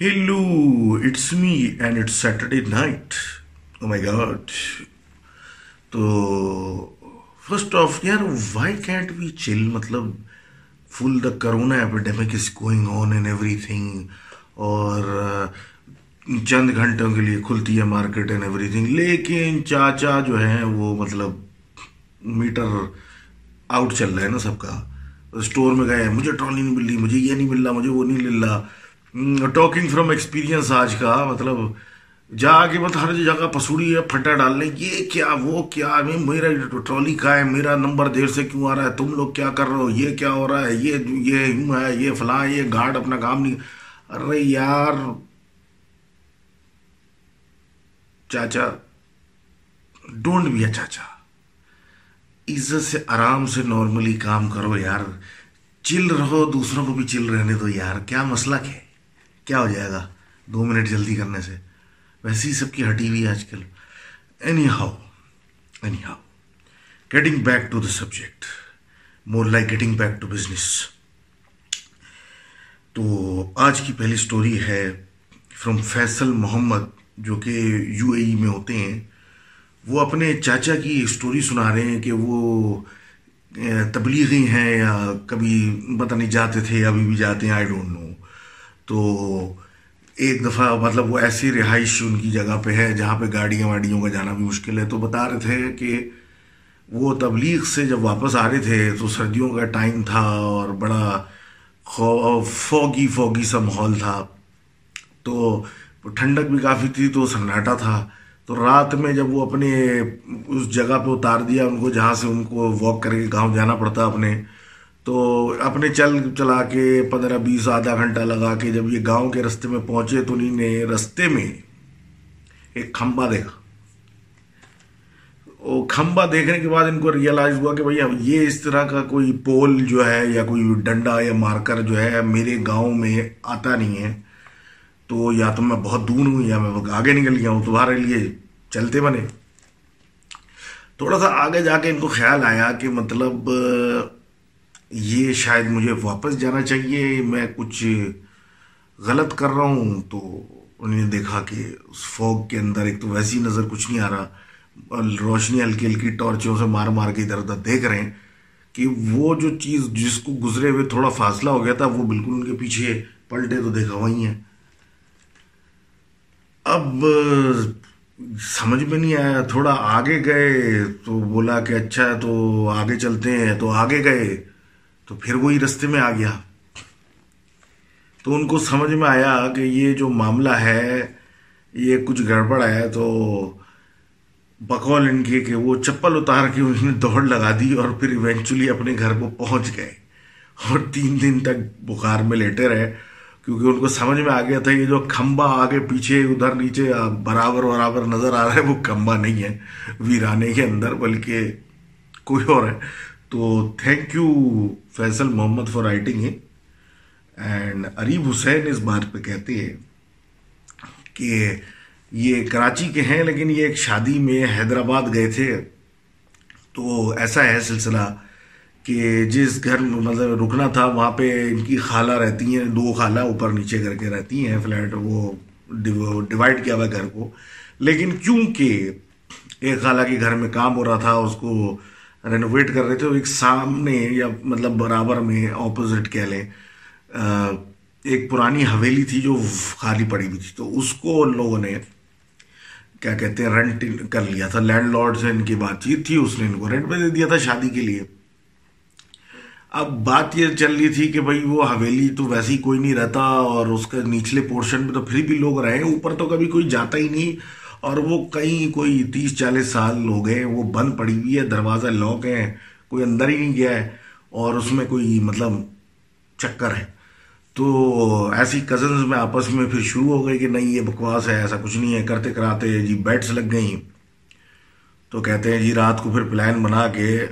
Hello it's me and it's Saturday night oh my God تو first of یار why can't we چل مطلب full the corona epidemic is going on and every thing اور چند گھنٹوں کے لیے کھلتی ہے مارکیٹ اینڈ ایوری تھنگ لیکن چاچا جو ہیں وہ مطلب میٹر آؤٹ چل رہا ہے نا سب کا. اسٹور میں گئے مجھے ٹرالی نہیں مل رہی. مجھے یہ نہیں مل رہا. مجھے وہ نہیں مل رہا. ٹاکنگ فرام ایکسپیرینس آج کا مطلب جا کے مطلب ہر جگہ پسوڑی ہے، پھٹا ڈالنے یہ کیا، وہ کیا میرا ٹرالی کا ہے، میرا نمبر دیر سے کیوں آ رہا ہے، تم لوگ کیا کر رہے ہو، یہ کیا ہو رہا ہے، یہ یوں ہے، یہ فلاں، یہ گارڈ اپنا کام نہیں۔ ارے یار۔ چاچا ڈونٹ بھی ہے چاچا۔ عزت سے آرام سے نارملی کام کرو یار۔ چل رہو، دوسروں کو بھی چل رہنے دو یار، کیا مسئلہ ہے؟ کیا ہو جائے گا دو منٹ جلدی کرنے سے؟ ویسے ہی سب کی ہٹی ہوئی ہے آج کل۔ Anyhow anyhow getting back to the subject more like getting back to business تو آج کی پہلی سٹوری ہے فرام فیصل محمد، جو کہ یو اے ای میں ہوتے ہیں۔ وہ اپنے چاچا کی سٹوری سنا رہے ہیں کہ وہ تبلیغی ہیں یا کبھی پتہ نہیں جاتے تھے ابھی بھی جاتے ہیں آئی ڈونٹ نو تو ایک دفعہ مطلب وہ ایسی رہائش ان کی جگہ پہ ہے جہاں پہ گاڑیاں واڑیوں کا جانا بھی مشکل ہے تو بتا رہے تھے کہ وہ تبلیغ سے جب واپس آ رہے تھے تو سردیوں کا ٹائم تھا اور بڑا فوگی فوگی سا ماحول تھا تو ٹھنڈک بھی کافی تھی تو سناٹا تھا تو رات میں جب وہ اپنے اس جگہ پہ اتار دیا ان کو جہاں سے ان کو واک کر کے گاؤں جانا پڑتا اپنے تو اپنے چل چلا کے پندرہ بیس آدھا گھنٹہ لگا کے جب یہ گاؤں کے رستے میں پہنچے تو انہیں نے رستے میں ایک کھمبا دیکھا۔ وہ کھمبا دیکھنے کے بعد ان کو ریئلائز ہوا کہ بھائی اب یہ اس طرح کا کوئی پول جو ہے یا کوئی ڈنڈا یا مارکر جو ہے میرے گاؤں میں آتا نہیں ہے، تو یا تو میں بہت دور ہوں یا میں آگے نکل گیا ہوں، تمہارے لیے چلتے بنے۔ تھوڑا سا آگے جا کے ان کو خیال آیا کہ مطلب یہ شاید مجھے واپس جانا چاہیے، میں کچھ غلط کر رہا ہوں تو انہوں نے دیکھا کہ اس فوگ کے اندر ایک تو ویسی نظر کچھ نہیں آ رہا، روشنی ہلکی ہلکی ٹارچوں سے مار مار کے ادھر ادھر دیکھ رہے ہیں کہ وہ جو چیز جس کو گزرے ہوئے تھوڑا فاصلہ ہو گیا تھا، وہ بالکل ان کے پیچھے پلٹے تو دیکھا وہی ہیں۔ اب، سمجھ میں نہیں آیا، تھوڑا آگے گئے تو بولا کہ اچھا ہے تو آگے چلتے ہیں، تو آگے گئے۔ تو پھر وہی رستے میں آ گیا۔ تو ان کو سمجھ میں آیا کہ یہ جو معاملہ ہے، یہ کچھ گڑبڑ ہے، تو بقول ان کے کہ وہ چپل اتار کے انہوں نے دوڑ لگا دی اور پھر ایونچولی اپنے گھر کو پہنچ گئے۔ اور تین دن تک بخار میں لیٹے رہے، کیونکہ ان کو سمجھ میں آ گیا تھا یہ جو کھمبا آگے پیچھے، ادھر نیچے برابر برابر نظر آ رہا ہے، وہ کھمبا نہیں ہے، ویرانے کے اندر، بلکہ کوئی اور ہے۔ تو thank you Faisal Muhammad for writing ہے اینڈ اریب حسین اس بات پہ کہتے ہیں کہ یہ کراچی کے ہیں لیکن یہ ایک شادی میں حیدرآباد گئے تھے۔ تو ایسا ہے سلسلہ کہ جس گھر مطلب رکنا تھا، وہاں پہ ان کی خالہ رہتی ہیں، دو خالہ اوپر نیچے کر کے رہتی ہیں، فلیٹ وہ ڈیوائڈ کیا ہوا ہے گھر کو۔ لیکن کیونکہ ایک خالہ کے گھر میں کام ہو رہا تھا، اس کو رینوویٹ کر رہے تھے ایک سامنے یا مطلب برابر میں اپوزٹ کہہ لیں ایک پرانی حویلی تھی جو خالی پڑی ہوئی تھی۔ تو اس کو ان لوگوں نے کیا کہتے ہیں رینٹ کر لیا تھا۔ لینڈ لارڈ سے ان کی بات چیت تھی، اس نے ان کو رینٹ پہ دے دیا تھا شادی کے لیے۔ اب بات یہ چل رہی تھی کہ بھائی وہ حویلی تو ویسے ہی کوئی نہیں رہتا اور اس کا نیچلے پورشن پہ تو پھر بھی لوگ رہے اوپر تو کبھی کوئی جاتا ہی نہیں۔ اور وہ کہیں کوئی تیس چالیس سال ہو گئے، وہ بند پڑی ہوئی ہے، دروازہ لاک ہے، کوئی اندر ہی نہیں گیا ہے، اور اس میں کوئی مطلب چکر ہے۔ تو ایسی کزنز میں آپس میں پھر شروع ہو گئی کہ نہیں، یہ بکواس ہے، ایسا کچھ نہیں ہے، کرتے کراتے جی بیٹس لگ گئیں۔ تو کہتے ہیں جی رات کو پھر پلان بنا کے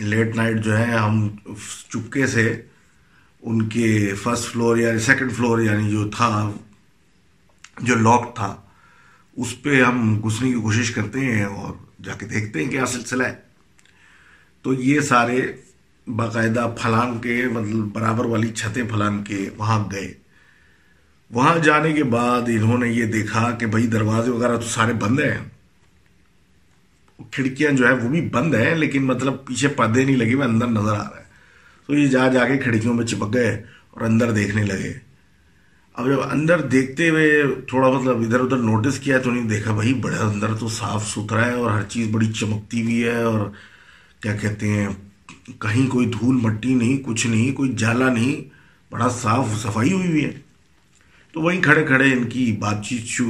لیٹ نائٹ جو ہے، ہم چپکے سے ان کے فرسٹ فلور یا سیکنڈ فلور یعنی جو تھا، جو لاک تھا اس پہ ہم گھسنے کی کوشش کرتے ہیں اور جا کے دیکھتے ہیں کیا سلسلہ ہے۔ تو یہ سارے باقاعدہ پھلان کے مطلب برابر والی چھتیں پھلان کے وہاں گئے۔ وہاں جانے کے بعد انہوں نے یہ دیکھا کہ بھائی دروازے وغیرہ تو سارے بند ہیں۔ کھڑکیاں جو ہے وہ بھی بند ہیں، لیکن مطلب پیچھے پردے نہیں لگے ہوئے، اندر نظر آ رہا ہے۔ تو یہ جا جا کے کھڑکیوں میں چپک گئے اور اندر دیکھنے لگے۔ اب جب اندر دیکھتے ہوئے تھوڑا مطلب ادھر ادھر نوٹس کیا تو نہیں دیکھا بھائی بڑے اندر تو صاف ستھرا ہے اور ہر چیز بڑی چمکتی ہوئی ہے اور کیا کہتے ہیں، کہیں کوئی دھول مٹی نہیں، کچھ نہیں، کوئی جالا نہیں، بڑا صاف صفائی ہوئی ہوئی ہے۔ تو وہیں کھڑے کھڑے ان کی بات چیت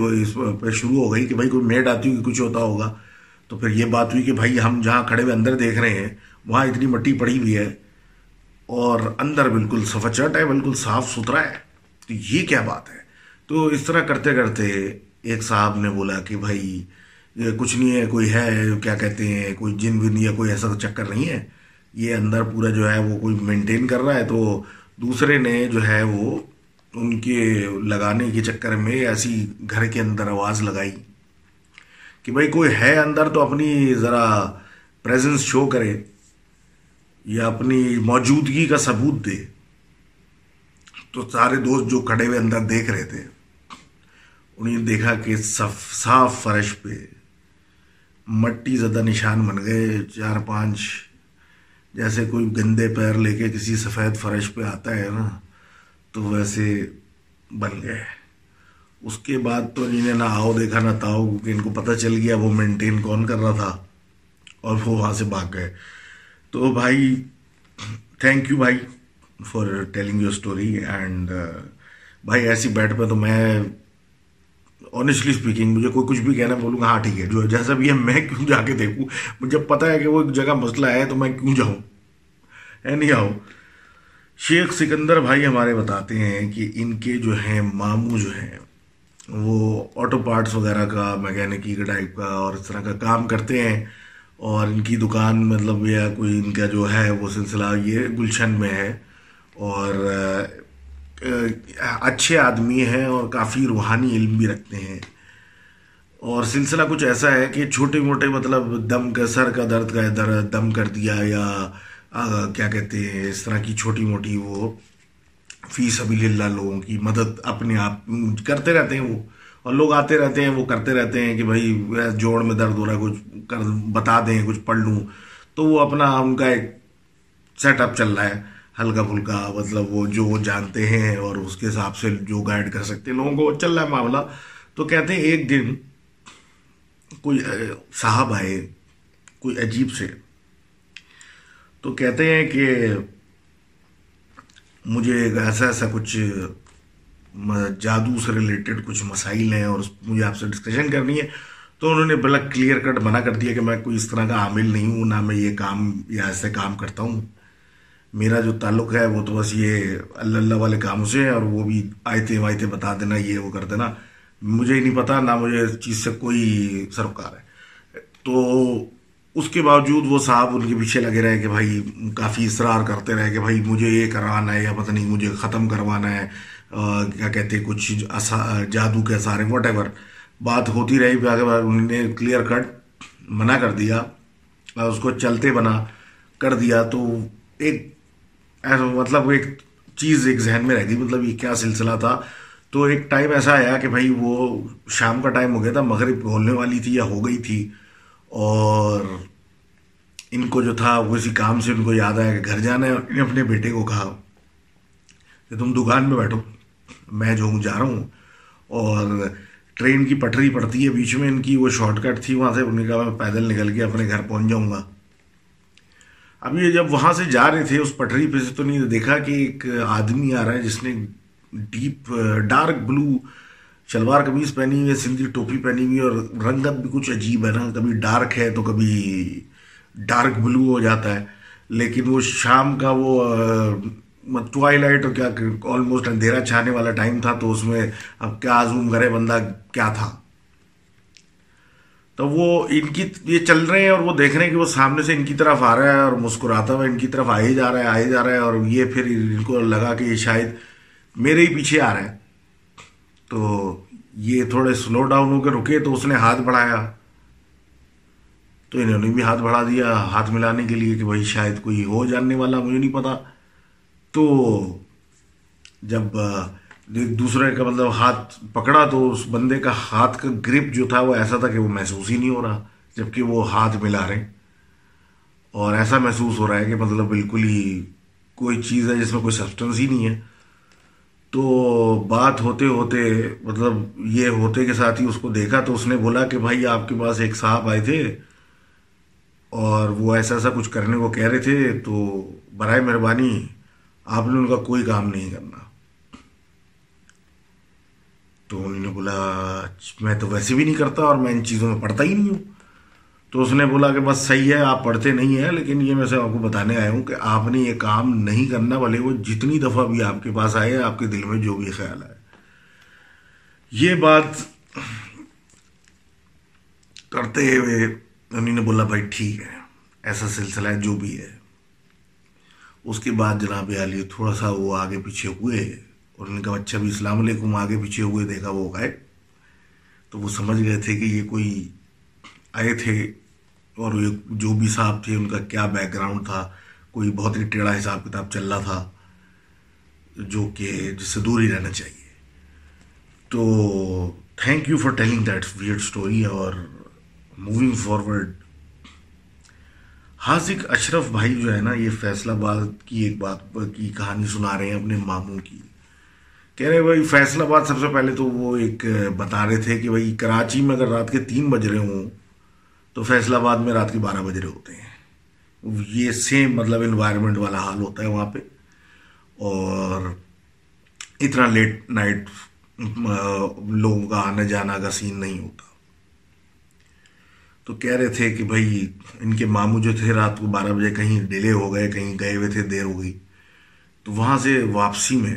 پہ شروع ہو گئی کہ بھائی کوئی میڈ آتی ہوگی، کچھ ہوتا ہوگا۔ تو پھر یہ بات ہوئی کہ بھائی ہم جہاں کھڑے ہوئے اندر دیکھ رہے ہیں، وہاں اتنی مٹی پڑی ہوئی ہے اور اندر بالکل سفچٹ ہے، بالکل صاف ستھرا ہے۔ تو یہ کیا بات ہے؟ تو اس طرح کرتے کرتے ایک صاحب نے بولا کہ بھائی، کچھ نہیں ہے، کوئی ہے، کیا کہتے ہیں، کوئی جن ون یا کوئی ایسا چکر نہیں ہے۔ یہ اندر پورا جو ہے وہ کوئی مینٹین کر رہا ہے۔ تو دوسرے نے جو ہے وہ ان کے لگانے کے چکر میں ایسی گھر کے اندر آواز لگائی کہ بھائی، کوئی ہے اندر تو اپنی ذرا پریزنس شو کرے یا اپنی موجودگی کا ثبوت دے۔ تو سارے دوست جو کھڑے ہوئے اندر دیکھ رہے تھے انہیں دیکھا کہ صاف فرش پہ مٹی زدہ نشان بن گئے، چار پانچ جیسے کوئی گندے پیر لے کے کسی سفید فرش پہ آتا ہے نا، تو ویسے بن گئے۔ اس کے بعد تو انہیں نہ آؤ دیکھا، نہ تاؤ، کیونکہ ان کو پتہ چل گیا وہ مینٹین کون کر رہا تھا، اور وہ وہاں سے بھاگ گئے۔ تو بھائی تھینک یو بھائی۔ For telling your story and بھائی ایسی بیٹھ پہ تو میں آنیسٹلی اسپیکنگ مجھے کوئی کچھ بھی کہنا بولوں گا ہاں ٹھیک ہے، جو جیسا بھی ہے میں کیوں جا کے دیکھوں؟ مجھے پتا ہے کہ وہ ایک جگہ مسئلہ ہے تو میں کیوں جاؤں؟ ہے نہیں آؤ شیخ سکندر بھائی ہمارے بتاتے ہیں کہ ان کے جو ہیں ماموں جو ہیں، وہ آٹو پارٹس وغیرہ کا میکینکی کا ٹائپ کا اور اس طرح کا کام کرتے ہیں اور ان کی دکان مطلب یا کوئی ان کا جو ہے وہ سلسلہ یہ گلشن میں ہے۔ اور اچھے آدمی ہیں اور کافی روحانی علم بھی رکھتے ہیں۔ اور سلسلہ کچھ ایسا ہے کہ چھوٹے موٹے مطلب دم کا، سر کا درد کا درد دم کر دیا یا کیا کہتے ہیں، اس طرح کی چھوٹی موٹی وہ فی سبیل اللہ لوگوں کی مدد اپنے آپ کرتے رہتے ہیں وہ۔ اور لوگ آتے رہتے ہیں، وہ کرتے رہتے ہیں کہ بھائی جوڑ میں درد ہو رہا ہے، کچھ کر، بتا دیں، کچھ پڑھ لوں۔ تو وہ اپنا ان کا ایک سیٹ اپ چل رہا ہے۔ ہلکا پھلکا مطلب وہ جو وہ جانتے ہیں اور اس کے حساب سے جو گائیڈ کر سکتے ہیں، لوگوں کو چل رہا ہے معاملہ۔ تو کہتے ہیں ایک دن کوئی صاحب آئے، کوئی عجیب سے۔ تو کہتے ہیں کہ مجھے ایسا ایسا کچھ جادو سے ریلیٹڈ کچھ مسائل ہیں اور مجھے آپ سے ڈسکشن کرنی ہے۔ تو انہوں نے بلا کلیئر کٹ منع کر دیا کہ میں کوئی اس طرح کا عامل نہیں ہوں، نہ میں یہ کام یا ایسے کام کرتا ہوں۔ میرا جو تعلق ہے وہ تو بس یہ اللہ اللہ والے کاموں سے ہے اور وہ بھی آئے وائتے بتا دینا، یہ وہ کر دینا۔ مجھے ہی نہیں پتا، نہ مجھے اس چیز سے کوئی سروکار ہے۔ تو اس کے باوجود وہ صاحب ان کے پیچھے لگے رہے کہ بھائی کافی اصرار کرتے رہے کہ بھائی مجھے یہ کروانا ہے یا پتہ نہیں مجھے ختم کروانا ہے کیا کہتے ہیں، کچھ جادو کے سارے واٹ ایور بات ہوتی رہی انہوں نے کلیئر کٹ منع کر دیا اس کو چلتے بنا کر دیا۔ تو ایک مطلب ایک چیز ایک ذہن میں رہ گئی مطلب یہ کیا سلسلہ تھا۔ تو ایک ٹائم ایسا آیا کہ بھائی وہ شام کا ٹائم ہو گیا تھا، مغرب کھولنے والی تھی یا ہو گئی تھی۔ اور ان کو جو تھا، وہ اسی کام سے ان کو یاد آیا کہ گھر جانا ہے انہیں اپنے بیٹے کو کہا کہ تم دکان میں بیٹھو، میں جو ہوں، جا رہا ہوں۔ اور ٹرین کی پٹری پڑتی ہے بیچ میں، ان کی وہ شارٹ کٹ تھی وہاں سے، انہوں نے کہا میں پیدل نکل کے اپنے گھر پہنچ جاؤں گا۔ اب یہ جب وہاں سے جا رہے تھے، اس پٹری پہ سے تو نہیں، دیکھا کہ ایک آدمی آ رہا ہے جس نے deep, dark blue shalwar kameez پہنی ہوئی ہے، سندھی ٹوپی پہنی ہوئی اور رنگت بھی کچھ عجیب ہے نا۔ کبھی ڈارک ہے تو کبھی ڈارک بلو ہو جاتا ہے۔ لیکن وہ شام کا وہ مطلب ٹوائی لائٹ کیا آلموسٹ اندھیرا چھانے والا ٹائم تھا تو اس میں اب کیا زوم کرے بندہ، کیا تھا؟ تو وہ ان کی یہ چل رہے ہیں اور وہ دیکھ رہے ہیں کہ وہ سامنے سے ان کی طرف آ رہا ہے اور مسکراتا ہوا ان کی طرف آئے جا رہا ہے، آئے جا رہا ہے اور یہ پھر ان کو لگا کہ یہ شاید میرے ہی پیچھے آ رہا ہے۔ تو یہ تھوڑے سلو ڈاؤن ہو کے رکے تو اس نے ہاتھ بڑھایا۔ تو انہوں نے بھی ہاتھ بڑھا دیا ہاتھ ملانے کے لیے کہ بھائی شاید کوئی ہو جاننے والا، مجھے نہیں پتا۔ تو جب دوسرے کا مطلب ہاتھ پکڑا تو اس بندے کا ہاتھ کا گرپ جو تھا وہ ایسا تھا کہ وہ محسوس ہی نہیں ہو رہا، جبکہ وہ ہاتھ ملا رہے اور ایسا محسوس ہو رہا ہے کہ مطلب بالکل ہی کوئی چیز ہے جس میں کوئی سبسٹنس ہی نہیں ہے۔ تو بات ہوتے ہوتے مطلب یہ ہوتے کے ساتھ ہی اس کو دیکھا تو اس نے بولا کہ بھائی آپ کے پاس ایک صاحب آئے تھے اور وہ ایسا ایسا کچھ کرنے کو کہہ رہے تھے تو برائے مہربانی آپ نے ان کا کوئی کام نہیں کرنا۔ تو انہوں نے بولا، میں تو ویسے بھی نہیں کرتا اور میں ان چیزوں میں پڑھتا ہی نہیں ہوں۔ تو اس نے بولا کہ بس صحیح ہے، آپ پڑھتے نہیں ہیں، لیکن یہ میں سے آپ کو بتانے آیا ہوں کہ آپ نے یہ کام نہیں کرنا، بھلے وہ جتنی دفعہ بھی آپ کے پاس آئے، آپ کے دل میں جو بھی خیال آئے۔ یہ بات کرتے ہوئے انہوں نے بولا، بھائی ٹھیک ہے، ایسا سلسلہ ہے، جو بھی ہے۔ اس کے بعد جناب علی تھوڑا سا وہ آگے پیچھے ہوئے۔ اور ان کا اچھا بھی السلام علیکم، آگے پیچھے ہوئے، دیکھا وہ گئے تو وہ سمجھ گئے تھے کہ یہ کوئی آئے تھے اور جو بھی صاحب تھے، ان کا کیا بیک گراؤنڈ تھا، کوئی بہت ہی ٹیڑھا حساب کتاب چل رہا تھا، جو کہ جس سے دور ہی رہنا چاہیے۔ تو thank you for telling that their story اور موونگ فارورڈ حاضق اشرف بھائی جو ہے نا، یہ فیصل آباد کی ایک بات کی کہانی سنا رہے ہیں اپنے ماموں کی۔ کہہ رہے بھائی، فیصل آباد سب سے پہلے تو وہ ایک بتا رہے تھے کہ بھائی، کراچی میں اگر رات کے تین بج رہے ہوں تو فیصل آباد میں رات کے بارہ بج رہے ہوتے ہیں۔ یہ سیم مطلب انوائرمنٹ والا حال ہوتا ہے وہاں پہ۔ اور اتنا لیٹ نائٹ لوگوں کا آنے جانا کا سین نہیں ہوتا۔ تو کہہ رہے تھے کہ بھائی، ان کے ماموں جو تھے رات کو بارہ بجے کہیں ڈیلے ہو گئے، کہیں گئے ہوئے تھے، دیر ہو گئی۔ تو وہاں سے واپسی میں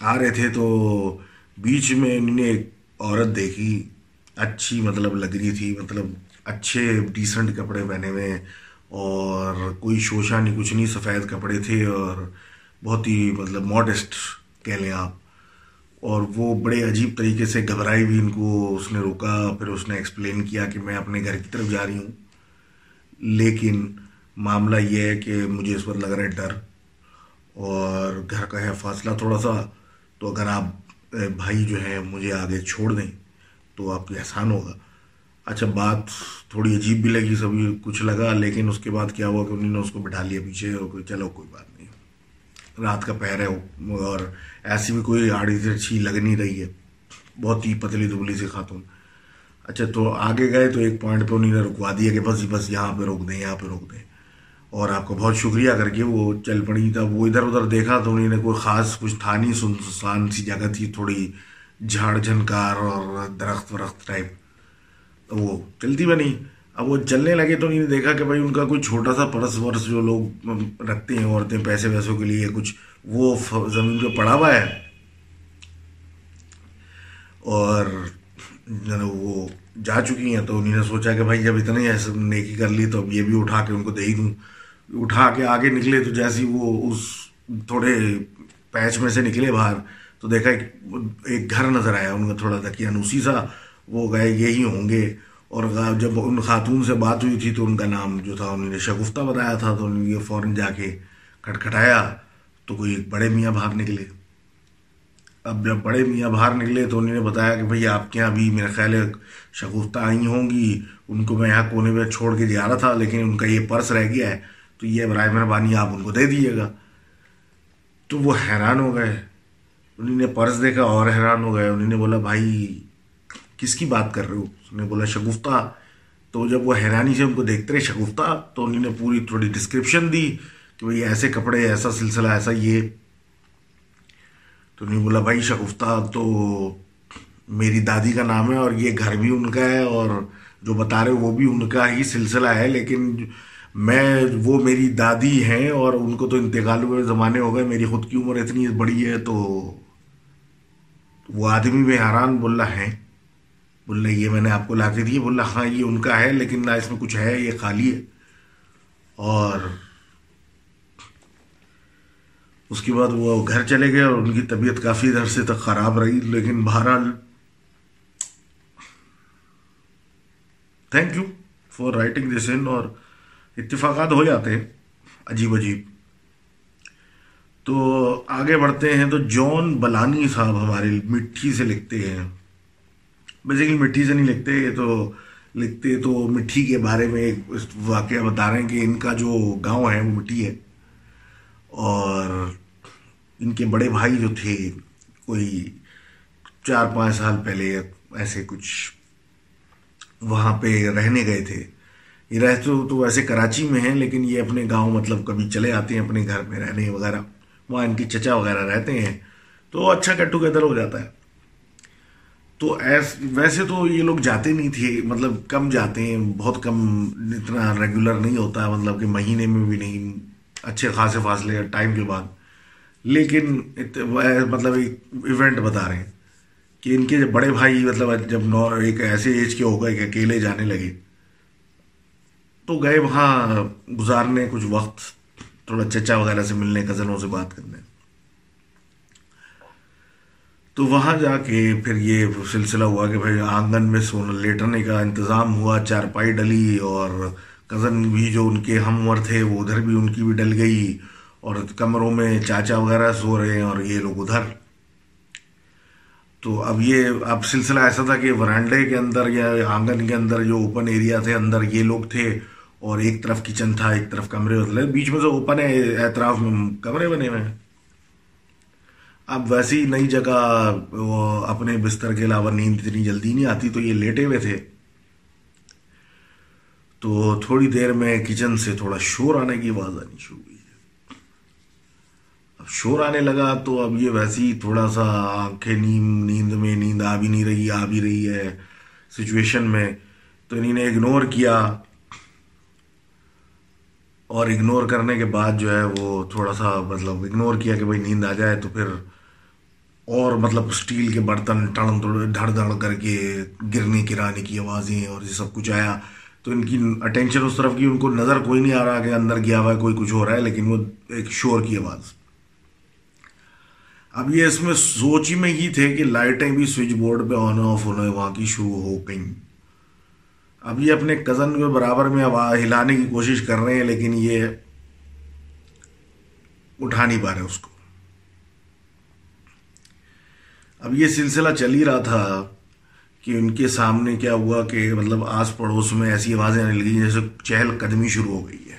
آ رہے تھے تو بیچ میں انہوں نے ایک عورت دیکھی، اچھی مطلب لگ رہی تھی مطلب اچھے ڈیسنٹ کپڑے پہنے ہوئے اور کوئی شوشا نہیں، کچھ نہیں، سفید کپڑے تھے اور بہت ہی مطلب ماڈسٹ کہہ لیں آپ۔ اور وہ بڑے عجیب طریقے سے گھبرائی بھی ان کو، اس نے روکا، پھر اس نے ایکسپلین کیا کہ میں اپنے گھر کی طرف جا رہی ہوں۔ لیکن معاملہ یہ ہے کہ مجھے اس وقت لگ رہا ہے ڈر اور گھر کا ہے فاصلہ تھوڑا سا۔ تو اگر آپ بھائی جو ہیں مجھے آگے چھوڑ دیں تو آپ کی احسان ہوگا۔ اچھا بات تھوڑی عجیب بھی لگی، سبھی کچھ لگا، لیکن اس کے بعد کیا ہوا کہ انہوں نے اس کو بٹھا لیا پیچھے اور چلو، کوئی بات نہیں۔ رات کا پہر ہے اور ایسی بھی کوئی آڑی سے اچھی لگ نہیں رہی ہے۔ بہت ہی پتلی دبلی سی خاتون۔ اچھا تو آگے گئے تو ایک پوائنٹ پہ انہوں نے رکوا دیا کہ بس جی، بس یہاں پہ روک دیں، یہاں پہ روک دیں۔ اور آپ کو بہت شکریہ کر کے وہ چل پڑی تھا۔ وہ ادھر ادھر دیکھا تو انہوں نے کوئی خاص کچھ تھا نہیں سنسان سی جگہ تھی، تھوڑی جھاڑ جھنکار اور درخت ورخت ٹائپ تو وہ چلتی بنی اب وہ چلنے لگے تو انہوں نے دیکھا کہ بھائی ان کا کوئی چھوٹا سا پرس ورس جو لوگ رکھتے ہیں عورتیں پیسے ویسوں کے لیے، کچھ وہ زمین پہ پڑا ہوا ہے۔ اور یعنی وہ جا چکی ہیں تو انہوں نے سوچا کہ بھائی جب اتنے ایسے نیکی کر لی تو اب یہ بھی اٹھا کے ان کو دے ہی دوں۔ اٹھا کے آگے نکلے تو جیسی وہ اس تھوڑے پیچ میں سے نکلے باہر، تو دیکھا ایک گھر نظر آیا، ان کا تھوڑا تھا انوسی سا، وہ گئے، یہی ہوں گے۔ اور جب ان خاتون سے بات ہوئی تھی تو ان کا نام جو تھا، انہوں نے شگفتہ بتایا تھا، تو انہوں نے یہ فوراً جا کے کھٹکھٹایا، تو کوئی ایک بڑے میاں باہر نکلے۔ اب جب بڑے میاں باہر نکلے تو انہوں نے بتایا کہ بھئی آپ کے یہاں بھی میرا خیال ہے شگفتہ آئی ہوں گی، ان کو میں یہاں کونے پہ چھوڑ کے جا رہا تھا، لیکن ان کا یہ پرس رہ گیا ہے۔ تو یہ برائے مہربانی آپ ان کو دے دیجیے گا۔ تو وہ حیران ہو گئے۔ انہوں نے پرس دیکھا، اور حیران ہو گئے۔ انہوں نے بولا، بھائی، کس کی بات کر رہے ہو؟ اس نے بولا، شگفتہ تو جب وہ حیرانی سے ان کو دیکھتے رہے، شگفتہ، تو انہوں نے پوری تھوڑی ڈسکرپشن دی کہ بھائی، ایسے کپڑے، ایسا سلسلہ، ایسا یہ۔ تو انہوں نے بولا، بھائی، شگفتہ، تو میری دادی کا نام ہے اور یہ گھر بھی ان کا ہے اور جو بتا رہے وہ بھی ان کا ہی سلسلہ ہے، لیکن میں وہ میری دادی ہیں اور ان کو تو انتقال ہوئے زمانے ہو گئے، میری خود کی عمر اتنی بڑی ہے تو وہ آدمی بھی حیران بول رہا ہے۔ بول رہے یہ میں نے آپ کو لا کے دی بول رہا ہاں یہ ان کا ہے، لیکن نہ اس میں کچھ ہے، یہ خالی ہے۔ اور اس کے بعد وہ گھر چلے گئے اور ان کی طبیعت کافی عرصے تک خراب رہی، لیکن بہرحال thank you for writing this in اور اتفاقات ہو جاتے ہیں، عجیب عجیب۔ تو آگے بڑھتے ہیں، تو جون بلانی صاحب ہمارے مٹھی سے لکھتے ہیں۔ بیسیکلی مٹھی سے نہیں لکھتے، یہ تو لکھتے تو مٹھی کے بارے میں ایک واقعہ بتا رہے ہیں کہ ان کا جو گاؤں ہے، وہ مٹھی ہے۔ اور ان کے بڑے بھائی جو تھے، کوئی چار پانچ سال پہلے، ایسے کچھ وہاں پہ رہنے گئے تھے۔ یہ رہتے تو ویسے کراچی میں ہیں، لیکن یہ اپنے گاؤں مطلب کبھی چلے آتے ہیں، اپنے گھر میں رہنے وغیرہ۔ وہاں ان کی چچا وغیرہ رہتے ہیں۔ تو اچھا گیٹ ٹوگیدر ہو جاتا ہے۔ تو ایس ویسے تو یہ لوگ جاتے نہیں تھے مطلب کم جاتے ہیں، بہت کم اتنا ریگولر نہیں ہوتا مطلب کہ مہینے میں بھی نہیں، اچھے خاصے فاصلے ٹائم کے بعد۔ لیکن مطلب ایک ایونٹ بتا رہے ہیں کہ ان کے بڑے بھائی مطلب جب نو ایک ایسے ایج کے ہو گئے کہ اکیلے جانے لگے تو گئے وہاں گزارنے، کچھ وقت، تھوڑا چچا وغیرہ سے ملنے، کزنوں سے بات کرنے۔ تو وہاں جا کے پھر یہ سلسلہ ہوا کہ بھائی آنگن میں سونا لیٹنے کا انتظام ہوا چارپائی ڈلی اور کزن بھی جو ان کے ہم عمر تھے، وہ ادھر بھی ان کی بھی ڈل گئی اور کمروں میں چاچا وغیرہ سو رہے ہیں اور یہ لوگ ادھر۔ تو اب یہ، اب سلسلہ ایسا تھا کہ ورانڈے کے اندر یا آنگن کے اندر جو اوپن ایریا تھے، اندر یہ لوگ تھے۔ اور ایک طرف کچن تھا، ایک طرف کمرے بیچ میں سے اوپن ہے، اعتراف میں کمرے بنے ہوئے ہیں۔ اب ویسی نئی جگہ، وہ اپنے بستر کے علاوہ نیند اتنی جلدی نہیں آتی تو یہ لیٹے ہوئے تھے۔ تو تھوڑی دیر میں کچن سے تھوڑا شور آنے کی آواز آنی شروع ہوئی۔ اب شور آنے لگا تو اب یہ ویسی تھوڑا سا آنکھیں نیم نیند میں نیند آ بھی نہیں رہی، آ بھی رہی ہے۔ سچویشن میں تو انہیں نے اگنور کیا۔ اور اگنور کرنے کے بعد جو ہے وہ تھوڑا سا مطلب اگنور کیا کہ بھائی نیند آ جائے تو پھر اور مطلب اسٹیل کے برتن ٹڑن دھڑ دھڑ کر کے گرنے گرانے کی آوازیں اور یہ سب کچھ آیا۔ تو ان کی اٹینشن اس طرف کی، ان کو نظر کوئی نہیں آ رہا کہ اندر گیا ہوا ہے، کوئی کچھ ہو رہا ہے، لیکن وہ ایک شور کی آواز۔ اب یہ اس میں سوچ ہی میں ہی تھے کہ لائٹیں بھی سوئچ بورڈ پہ آن آف ہونا وہاں کی شروع ہو گئیں۔ اب یہ اپنے کزن کے برابر میں ہلانے کی کوشش کر رہے ہیں، لیکن یہ اٹھا نہیں پا رہے اس کو۔ اب یہ سلسلہ چل ہی رہا تھا کہ ان کے سامنے کیا ہوا کہ مطلب آس پڑوس میں ایسی آوازیں آنے لگی جیسے چہل قدمی شروع ہو گئی ہے۔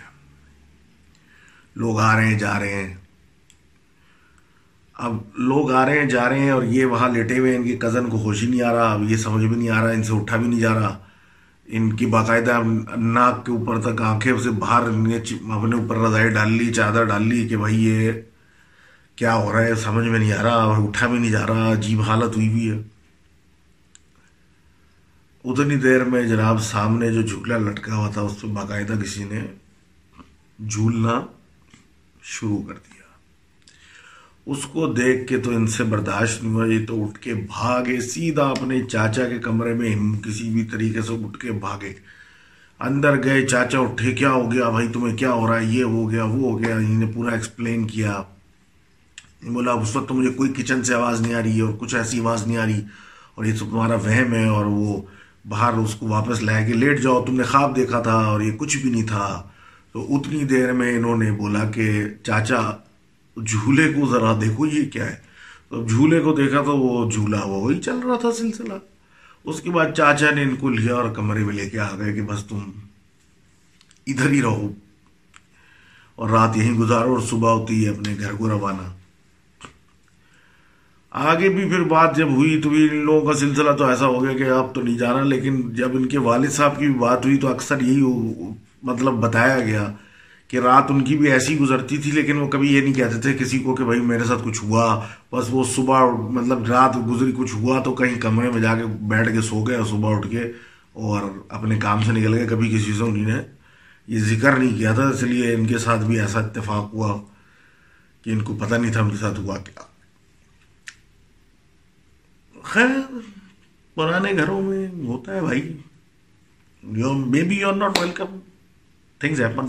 لوگ آ رہے ہیں، جا رہے ہیں۔ اب لوگ آ رہے ہیں، جا رہے ہیں اور یہ وہاں لیٹے ہوئے ان کے کزن کو خوشی نہیں آ رہا، اب یہ سمجھ بھی نہیں آ رہا، ان سے اٹھا بھی نہیں جا رہا۔ ان کی باقاعدہ ناک کے اوپر تک آنکھیں سے باہر اپنے اوپر رضائی ڈال لی، چادر ڈال لی کہ بھائی یہ کیا ہو رہا ہے، سمجھ میں نہیں آ رہا اور اٹھا بھی نہیں جا رہا، عجیب حالت ہوئی بھی ہے۔ اتنی دیر میں جناب سامنے جو جھولا لٹکا ہوا تھا، اس پہ باقاعدہ کسی نے جھولنا شروع کر دیا۔ اس کو دیکھ کے تو ان سے برداشت نہیں ہوا یہ تو اٹھ کے بھاگے، سیدھا اپنے چاچا کے کمرے میں کسی بھی طریقے سے اٹھ کے بھاگے۔ اندر گئے، چاچا اٹھے، کیا ہو گیا بھائی؟ تمہیں کیا ہو رہا ہے؟ یہ ہو گیا، وہ ہو گیا انہیں پورا ایکسپلین کیا۔ بولا، اس وقت تو مجھے کوئی کچن سے آواز نہیں آ رہی ہے اور کچھ ایسی آواز نہیں آ رہی اور یہ تو تمہارا وہم ہے اور وہ باہر اس کو واپس لائے کہ لیٹ جاؤ، تم نے خواب دیکھا تھا اور یہ کچھ بھی نہیں تھا۔ تو اتنی دیر میں انہوں نے بولا کہ چاچا جھولے کو ذرا دیکھو، یہ کیا ہے؟ تو جھولے کو دیکھا تو وہ جھولا ہوا، وہی چل رہا تھا سلسلہ۔ اس کے بعد چاچا نے ان کو لیا اور کمرے میں لے کے آ گئے کہ بس تم ادھر ہی رہو۔ اور رات یہیں گزارو اور صبح ہوتی ہے اپنے گھر کو روانہ۔ آگے بھی پھر بات جب ہوئی تو ان لوگوں کا سلسلہ تو ایسا ہو گیا کہ آپ تو نہیں جانا، لیکن جب ان کے والد صاحب کی بھی بات ہوئی تو اکثر یہی مطلب بتایا گیا کہ رات ان کی بھی ایسی گزرتی تھی، لیکن وہ کبھی یہ نہیں کہتے تھے کسی کو کہ بھائی میرے ساتھ کچھ ہوا، بس وہ صبح مطلب رات گزری کچھ ہوا تو کہیں کمرے میں جا کے بیٹھ کے سو گئے اور صبح اٹھ کے اور اپنے کام سے نکل گئے۔ کبھی کسی سے انہیں نے یہ ذکر نہیں کیا تھا، اس لیے ان کے ساتھ بھی ایسا اتفاق ہوا کہ ان کو پتہ نہیں تھا ان کے ساتھ ہوا کیا۔ خیر، پرانے گھروں میں ہوتا ہے بھائی۔ You may be you are not welcome things happen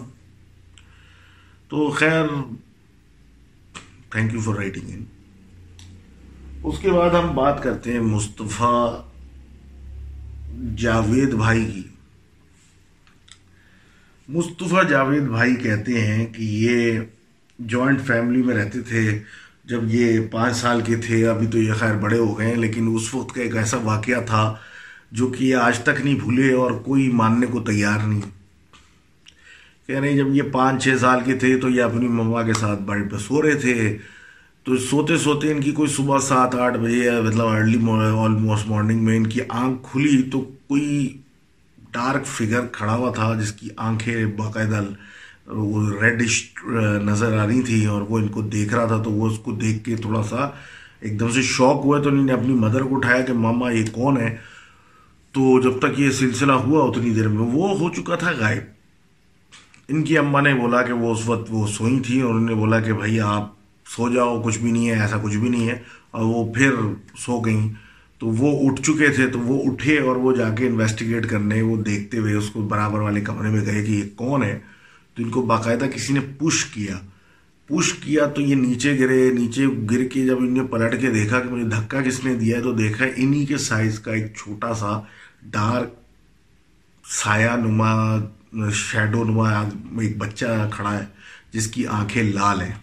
تو خیر thank you for writing in اس کے بعد ہم بات کرتے ہیں مصطفیٰ جاوید بھائی کی۔ مصطفیٰ جاوید بھائی کہتے ہیں کہ یہ جوائنٹ فیملی میں رہتے تھے، جب یہ پانچ سال کے تھے، ابھی تو یہ خیر بڑے ہو گئے ہیں، لیکن اس وقت کا ایک ایسا واقعہ تھا جو کہ یہ آج تک نہیں بھولے اور کوئی ماننے کو تیار نہیں۔ کہہ جب یہ پانچ چھ سال کے تھے تو یہ اپنی مما کے ساتھ بیڈ پہ سو رہے تھے۔ تو سوتے سوتے ان کی کوئی صبح سات آٹھ بجے مطلب ارلی آلموسٹ مارننگ میں ان کی آنکھ کھلی تو کوئی ڈارک فگر کھڑا ہوا تھا جس کی آنکھیں باقاعدہ وہ ریڈش نظر آ رہی تھی اور وہ ان کو دیکھ رہا تھا تو وہ اس کو دیکھ کے تھوڑا سا ایک دم سے شوق ہوا تو انہوں نے اپنی مدر کو اٹھایا کہ ماما یہ کون ہے؟ تو جب تک یہ سلسلہ ہوا اتنی دیر میں وہ ہو چکا تھا غائب۔ ان کی اماں نے بولا کہ وہ اس وقت وہ سوئی تھی اور انہوں نے بولا کہ بھائی آپ سو جاؤ، کچھ بھی نہیں ہے، ایسا کچھ بھی نہیں ہے۔ اور وہ پھر سو گئیں۔ تو وہ اٹھ چکے تھے، تو وہ اٹھے اور وہ جا کے انویسٹیگیٹ کرنے، وہ دیکھتے ہوئے اس کو برابر والے کمرے میں گئے کہ یہ کون ہے۔ تو ان کو باقاعدہ کسی نے پش کیا۔ پش کیا تو یہ نیچے گرے، نیچے گر کے جب ان نے پلٹ کے دیکھا کہ مجھے دھکا کس نے دیا ہے، تو دیکھا انہی کے سائز کا ایک چھوٹا سا ڈارک سایہ نما شیڈو نما ایک بچہ کھڑا ہے، جس کی آنکھیں لال ہیں۔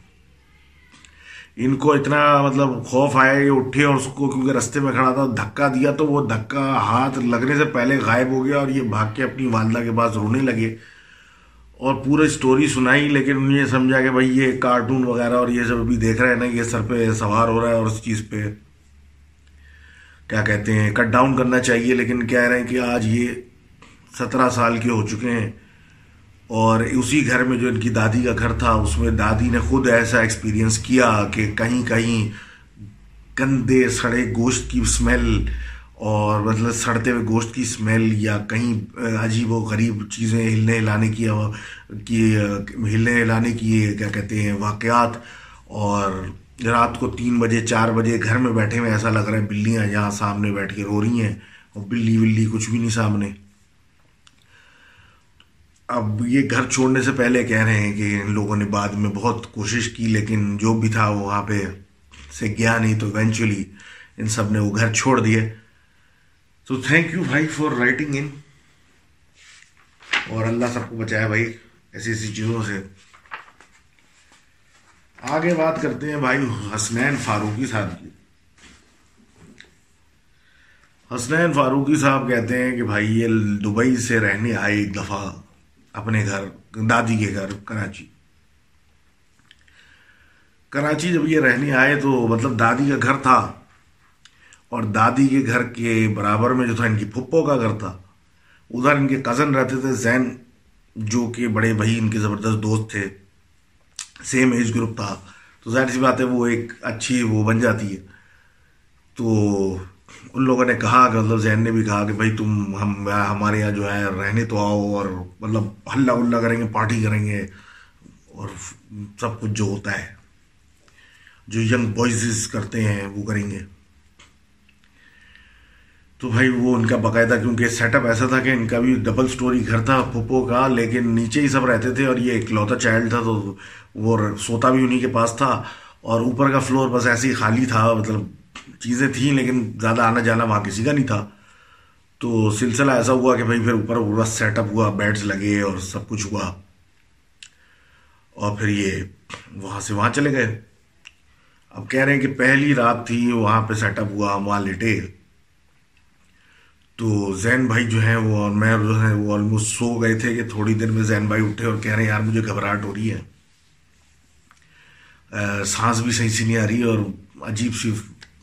ان کو اتنا مطلب خوف آیا یہ اٹھے اور اس کو کیونکہ رستے میں کھڑا تھا، دھکا دیا تو وہ دھکا ہاتھ لگنے سے پہلے غائب ہو گیا اور یہ بھاگ کے اپنی والدہ کے پاس رونے لگے۔ اور پورا اسٹوری سنائی، لیکن انہوں نے یہ سمجھا کہ بھائی یہ کارٹون وغیرہ اور یہ سب ابھی دیکھ رہے ہیں نا، یہ سر پہ سوار ہو رہا ہے اور اس چیز پہ۔ کیا کہتے ہیں کٹ ڈاؤن کرنا چاہیے، لیکن کہہ رہے ہیں کہ آج یہ سترہ سال کے ہو چکے ہیں اور اسی گھر میں جو ان کی دادی کا گھر تھا، اس میں دادی نے خود ایسا ایکسپیرینس کیا کہ کہیں کہیں گندے سڑے گوشت کی اسمیل اور مطلب سڑتے ہوئے گوشت کی اسمیل یا کہیں عجیب و غریب چیزیں ہلنے ہلانے کی ہلنے ہلانے کی کیا کہتے ہیں، واقعات اور رات کو تین بجے، چار بجے گھر میں بیٹھے ہوئے ایسا لگ رہا ہے بلیاں یہاں سامنے بیٹھ کے رو رہی ہیں اور بلی ولی کچھ بھی نہیں سامنے۔ اب یہ گھر چھوڑنے سے پہلے کہہ رہے ہیں کہ ان لوگوں نے بعد میں بہت کوشش کی، لیکن جو بھی تھا وہ وہاں پہ سے گیا نہیں، تو ایونچولی ان سب نے وہ گھر چھوڑ دیے۔ تو تھینک یو بھائی فار رائٹنگ ان اور اللہ سب کو بچایا بھائی ایسی ایسی چیزوں سے۔ آگے بات کرتے ہیں بھائی حسنین فاروقی صاحب کی۔ حسنین فاروقی صاحب کہتے ہیں کہ بھائی یہ دبئی سے رہنے آئے ایک دفعہ اپنے گھر، دادی کے گھر، کراچی۔ کراچی جب یہ رہنے آئے تو مطلب دادی کا گھر تھا اور دادی کے گھر کے برابر میں جو تھا، ان کی پھپھو کا گھر تھا۔ ادھر ان کے کزن رہتے تھے، زین جو کہ بڑے بھائی، ان کے زبردست دوست تھے۔ سیم ایج گروپ تھا۔ تو ظاہر سی بات ہے، وہ ایک اچھی وہ بن جاتی ہے۔ تو ان لوگوں نے کہا کہ مطلب زین نے بھی کہا کہ بھائی تم ہم ہمارے یہاں جو ہے رہنے تو آؤ اور مطلب ہلا اللہ کریں گے، پارٹی کریں گے اور سب کچھ جو ہوتا ہے، جو ینگ بوائز کرتے ہیں وہ کریں گے۔ تو بھائی وہ ان کا باقاعدہ، کیونکہ سیٹ اپ ایسا تھا کہ ان کا بھی ڈبل سٹوری گھر تھا پھپھو کا، لیکن نیچے ہی سب رہتے تھے اور یہ ایک لوتا چائلڈ تھا تو وہ سوتا بھی انہی کے پاس تھا اور اوپر کا فلور بس ایسے ہی خالی تھا مطلب چیزیں تھیں لیکن زیادہ آنا جانا وہاں کسی کا نہیں تھا۔ تو سلسلہ ایسا ہوا کہ بھائی پھر اوپر پورا سیٹ اپ ہوا بیڈز لگے اور سب کچھ ہوا۔ اور پھر یہ وہاں سے وہاں چلے گئے۔ اب کہہ رہے ہیں کہ پہلی رات تھی، وہاں پہ سیٹ اپ ہوا ہم وہاں لیٹے تو زین بھائی جو ہیں وہ اور میں جو ہے وہ آلموسٹ سو گئے تھے کہ تھوڑی دیر میں زین بھائی اٹھے اور کہہ رہے ہیں، یار مجھے گھبراہٹ ہو رہی ہے۔ سانس بھی صحیح سی نہیں آ رہی اور عجیب سی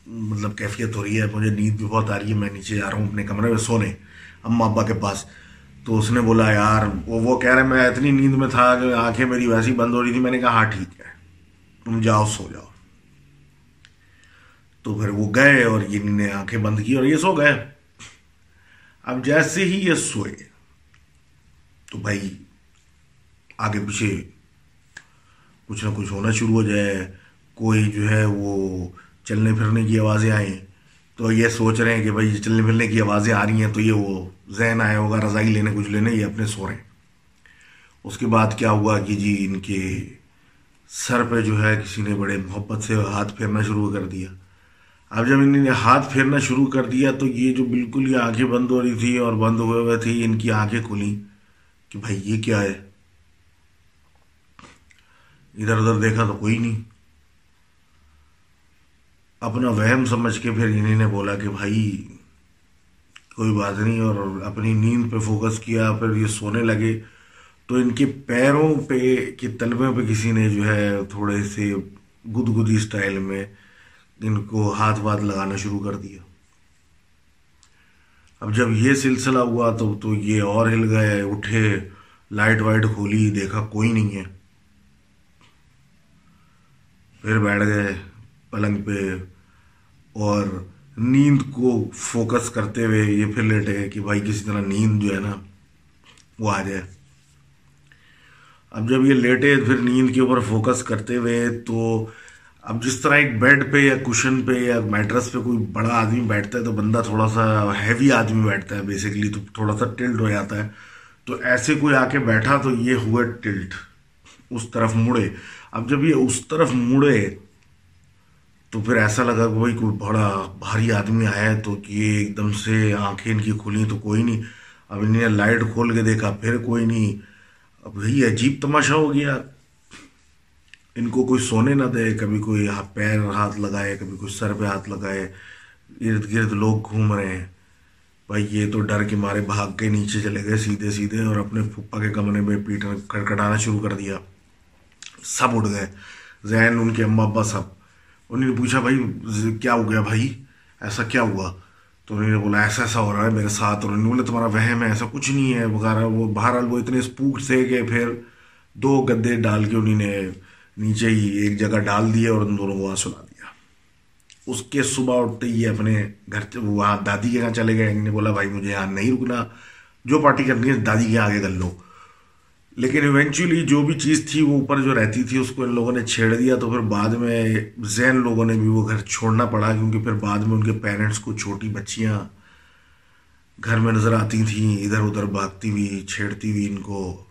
مطلب کیفیت ہو رہی ہے، مجھے نیند بھی بہت آ رہی ہے، میں نیچے جا رہا ہوں اپنے کمرے میں سونے، اماں ابا کے پاس۔ تو اس نے بولا، یار، وہ وہ کہہ رہے میں اتنی نیند میں تھا کہ آنکھیں میری ویسی بند ہو رہی تھی میں نے کہا ہاں ٹھیک ہے، تم جاؤ، سو جاؤ۔ تو پھر وہ گئے اور یہ نے آنکھیں بند کی اور یہ سو گئے۔ اب جیسے ہی یہ سوئے، تو بھائی، آگے پیچھے کچھ نہ کچھ ہونا شروع ہو جائے۔ کوئی جو ہے، وہ چلنے پھرنے کی آوازیں آئیں۔ تو یہ سوچ رہے ہیں کہ بھائی چلنے پھرنے کی آوازیں آ رہی ہیں تو یہ وہ ذہن آیا ہوگا، رضائی لینے، کچھ لینے، یہ اپنے سو رہے ہیں۔ اس کے بعد کیا ہوا کہ جی ان کے سر پہ جو ہے کسی نے بڑے محبت سے ہاتھ پھیرنا شروع کر دیا۔ اب جب انہوں نے ہاتھ پھیرنا شروع کر دیا تو یہ جو بالکل یہ آنکھیں بند ہو رہی تھی اور بند ہوئے ہوئے تھی، ان کی آنکھیں کھلیں کہ بھائی یہ کیا ہے؟ ادھر ادھر دیکھا تو کوئی نہیں۔ اپنا وہم سمجھ کے پھر انہیں نے بولا کہ بھائی، کوئی بات نہیں، اور اپنی نیند پہ فوکس کیا، پھر یہ سونے لگے۔ تو ان کے پیروں پہ کی تلبے پہ کسی نے جو ہے تھوڑے سے گد گدی اسٹائل میں ان کو ہاتھ واتھ لگانا شروع کر دیا۔ اب جب یہ سلسلہ ہوا تو تو یہ اور ہل گئے، اٹھے، لائٹ وائٹ کھولی، دیکھا کوئی نہیں ہے۔ پھر بیٹھ گئے، پلنگ پہ اور نیند کو فوکس کرتے ہوئے یہ پھر لیٹے گئے کہ بھائی کسی طرح نیند جو ہے نا وہ آ جائے۔ اب جب یہ لیٹے پھر نیند کے اوپر فوکس کرتے ہوئے تو اب جس طرح ایک بیڈ پہ یا کشن پہ یا میٹرس پہ کوئی بڑا آدمی بیٹھتا ہے تو بندہ تھوڑا سا ہیوی آدمی بیٹھتا ہے بیسکلی تو تھوڑا سا ٹلٹ ہو جاتا ہے۔ تو ایسے کوئی آ کے بیٹھا تو یہ ہوا ٹلٹ اس طرف مڑے۔ اب جب یہ اس طرف مڑے تو پھر ایسا لگا کہ بھائی کوئی بڑا بھاری آدمی آیا ہے تو یہ ایک دم سے آنکھیں ان کی کھلی تو کوئی نہیں۔ اب انہیں نے لائٹ کھول کے دیکھا، پھر کوئی نہیں۔ اب وہی عجیب تماشا ہو گیا۔ ان کو کوئی سونے نہ دے، کبھی کوئی پیر ہاتھ لگائے، کبھی کوئی سر پہ ہاتھ لگائے۔ ارد گرد لوگ گھوم رہے ہیں۔ بھائی یہ تو ڈر کے مارے بھاگ کے نیچے چلے گئے سیدھے سیدھے اور اپنے پھپا کے کمرے میں پیٹ کڑکڑانا شروع کر دیا۔ سب اٹھ گئے۔ زین ان کے اماں ابا سب انہوں نے پوچھا بھائی، کیا ہو گیا بھائی؟ ایسا کیا ہوا؟ تو انہوں نے بولا، ایسا ایسا ہو رہا ہے میرے ساتھ۔ اور انہوں نے بولا، تمہارا وہم ہے، ایسا کچھ نہیں ہے۔ وغیرہ، وہ بہرحال وہ اتنے اسپوک تھے کہ پھر دو گدے ڈال کے انہوں نے نیچے ہی ایک جگہ ڈال دیے اور ان دونوں کو وہاں سلا دیا۔ اس کے صبح اٹھتے ہی اپنے گھر وہاں دادی کے یہاں چلے گئے۔ انہوں نے بولا، بھائی، مجھے یہاں نہیں رکنا۔ جو پارٹی کرنی ہے، دادی کے آگے کر لو۔ لیکن ایونچولی جو بھی چیز تھی وہ اوپر جو رہتی تھی، اس کو ان لوگوں نے چھیڑ دیا تو پھر بعد میں زین لوگوں نے بھی وہ گھر چھوڑنا پڑا کیونکہ پھر بعد میں ان کے پیرنٹس کو چھوٹی بچیاں گھر میں نظر آتی تھیں، ادھر ادھر بھاگتی ہوئی، چھیڑتی ہوئی ان کو،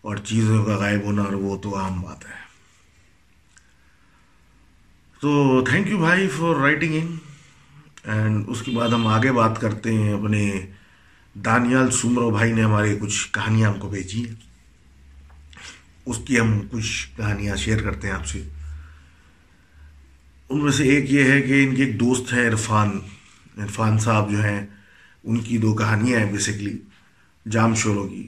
اور چیزوں کا غائب ہونا اور وہ تو عام بات ہے۔ تو تھینک یو بھائی فار رائٹنگ ان اینڈ اس کے بعد ہم آگے بات کرتے ہیں اپنے دانیال سمرو بھائی نے ہمارے کچھ کہانیاں ہم کو بھیجی ہیں۔ اس کی ہم کچھ کہانیاں شیئر کرتے ہیں آپ سے۔ ان میں سے ایک یہ ہے کہ ان کے ایک دوست ہیں عرفان۔ عرفان صاحب جو ہیں، ان کی دو کہانیاں ہیں بیسکلی جام شوروں کی۔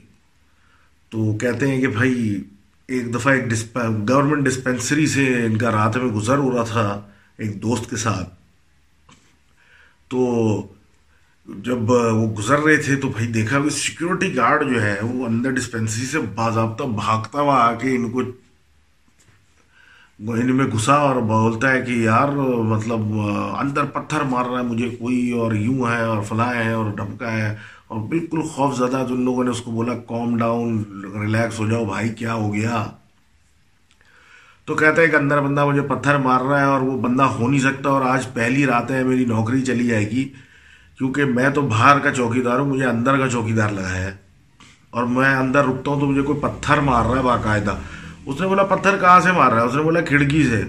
تو کہتے ہیں کہ بھائی، ایک دفعہ ایک گورنمنٹ ڈسپینسری سے ان کا رات میں گزر ہو رہا تھا ایک دوست کے ساتھ۔ تو جب وہ گزر رہے تھے تو بھائی دیکھا کہ سیکیورٹی گارڈ جو ہے وہ اندر ڈسپینسری سے باضابطہ بھاگتا ہوا آ کے ان کو ان میں گھسا اور بولتا ہے کہ یار مطلب اندر پتھر مار رہا ہے مجھے کوئی اور یوں ہے اور فلاں ہے اور ڈھمکا ہے اور بالکل خوف زدہ جن لوگوں نے اس کو بولا کام ڈاؤن ریلیکس ہو جاؤ بھائی، کیا ہو گیا؟ تو کہتا ہے کہ اندر بندہ مجھے پتھر مار رہا ہے اور وہ بندہ ہو نہیں سکتا اور آج پہلی رات ہے میری نوکری چلی جائے گی۔ کیونکہ میں تو باہر کا چوکی دار ہوں، مجھے اندر کا چوکی دار لگا ہے۔ اور میں اندر رکتا ہوں تو مجھے کوئی پتھر مار رہا ہے باقاعدہ۔ اس نے بولا، پتھر کہاں سے مار رہا ہے؟ اس نے بولا، کھڑکی سے۔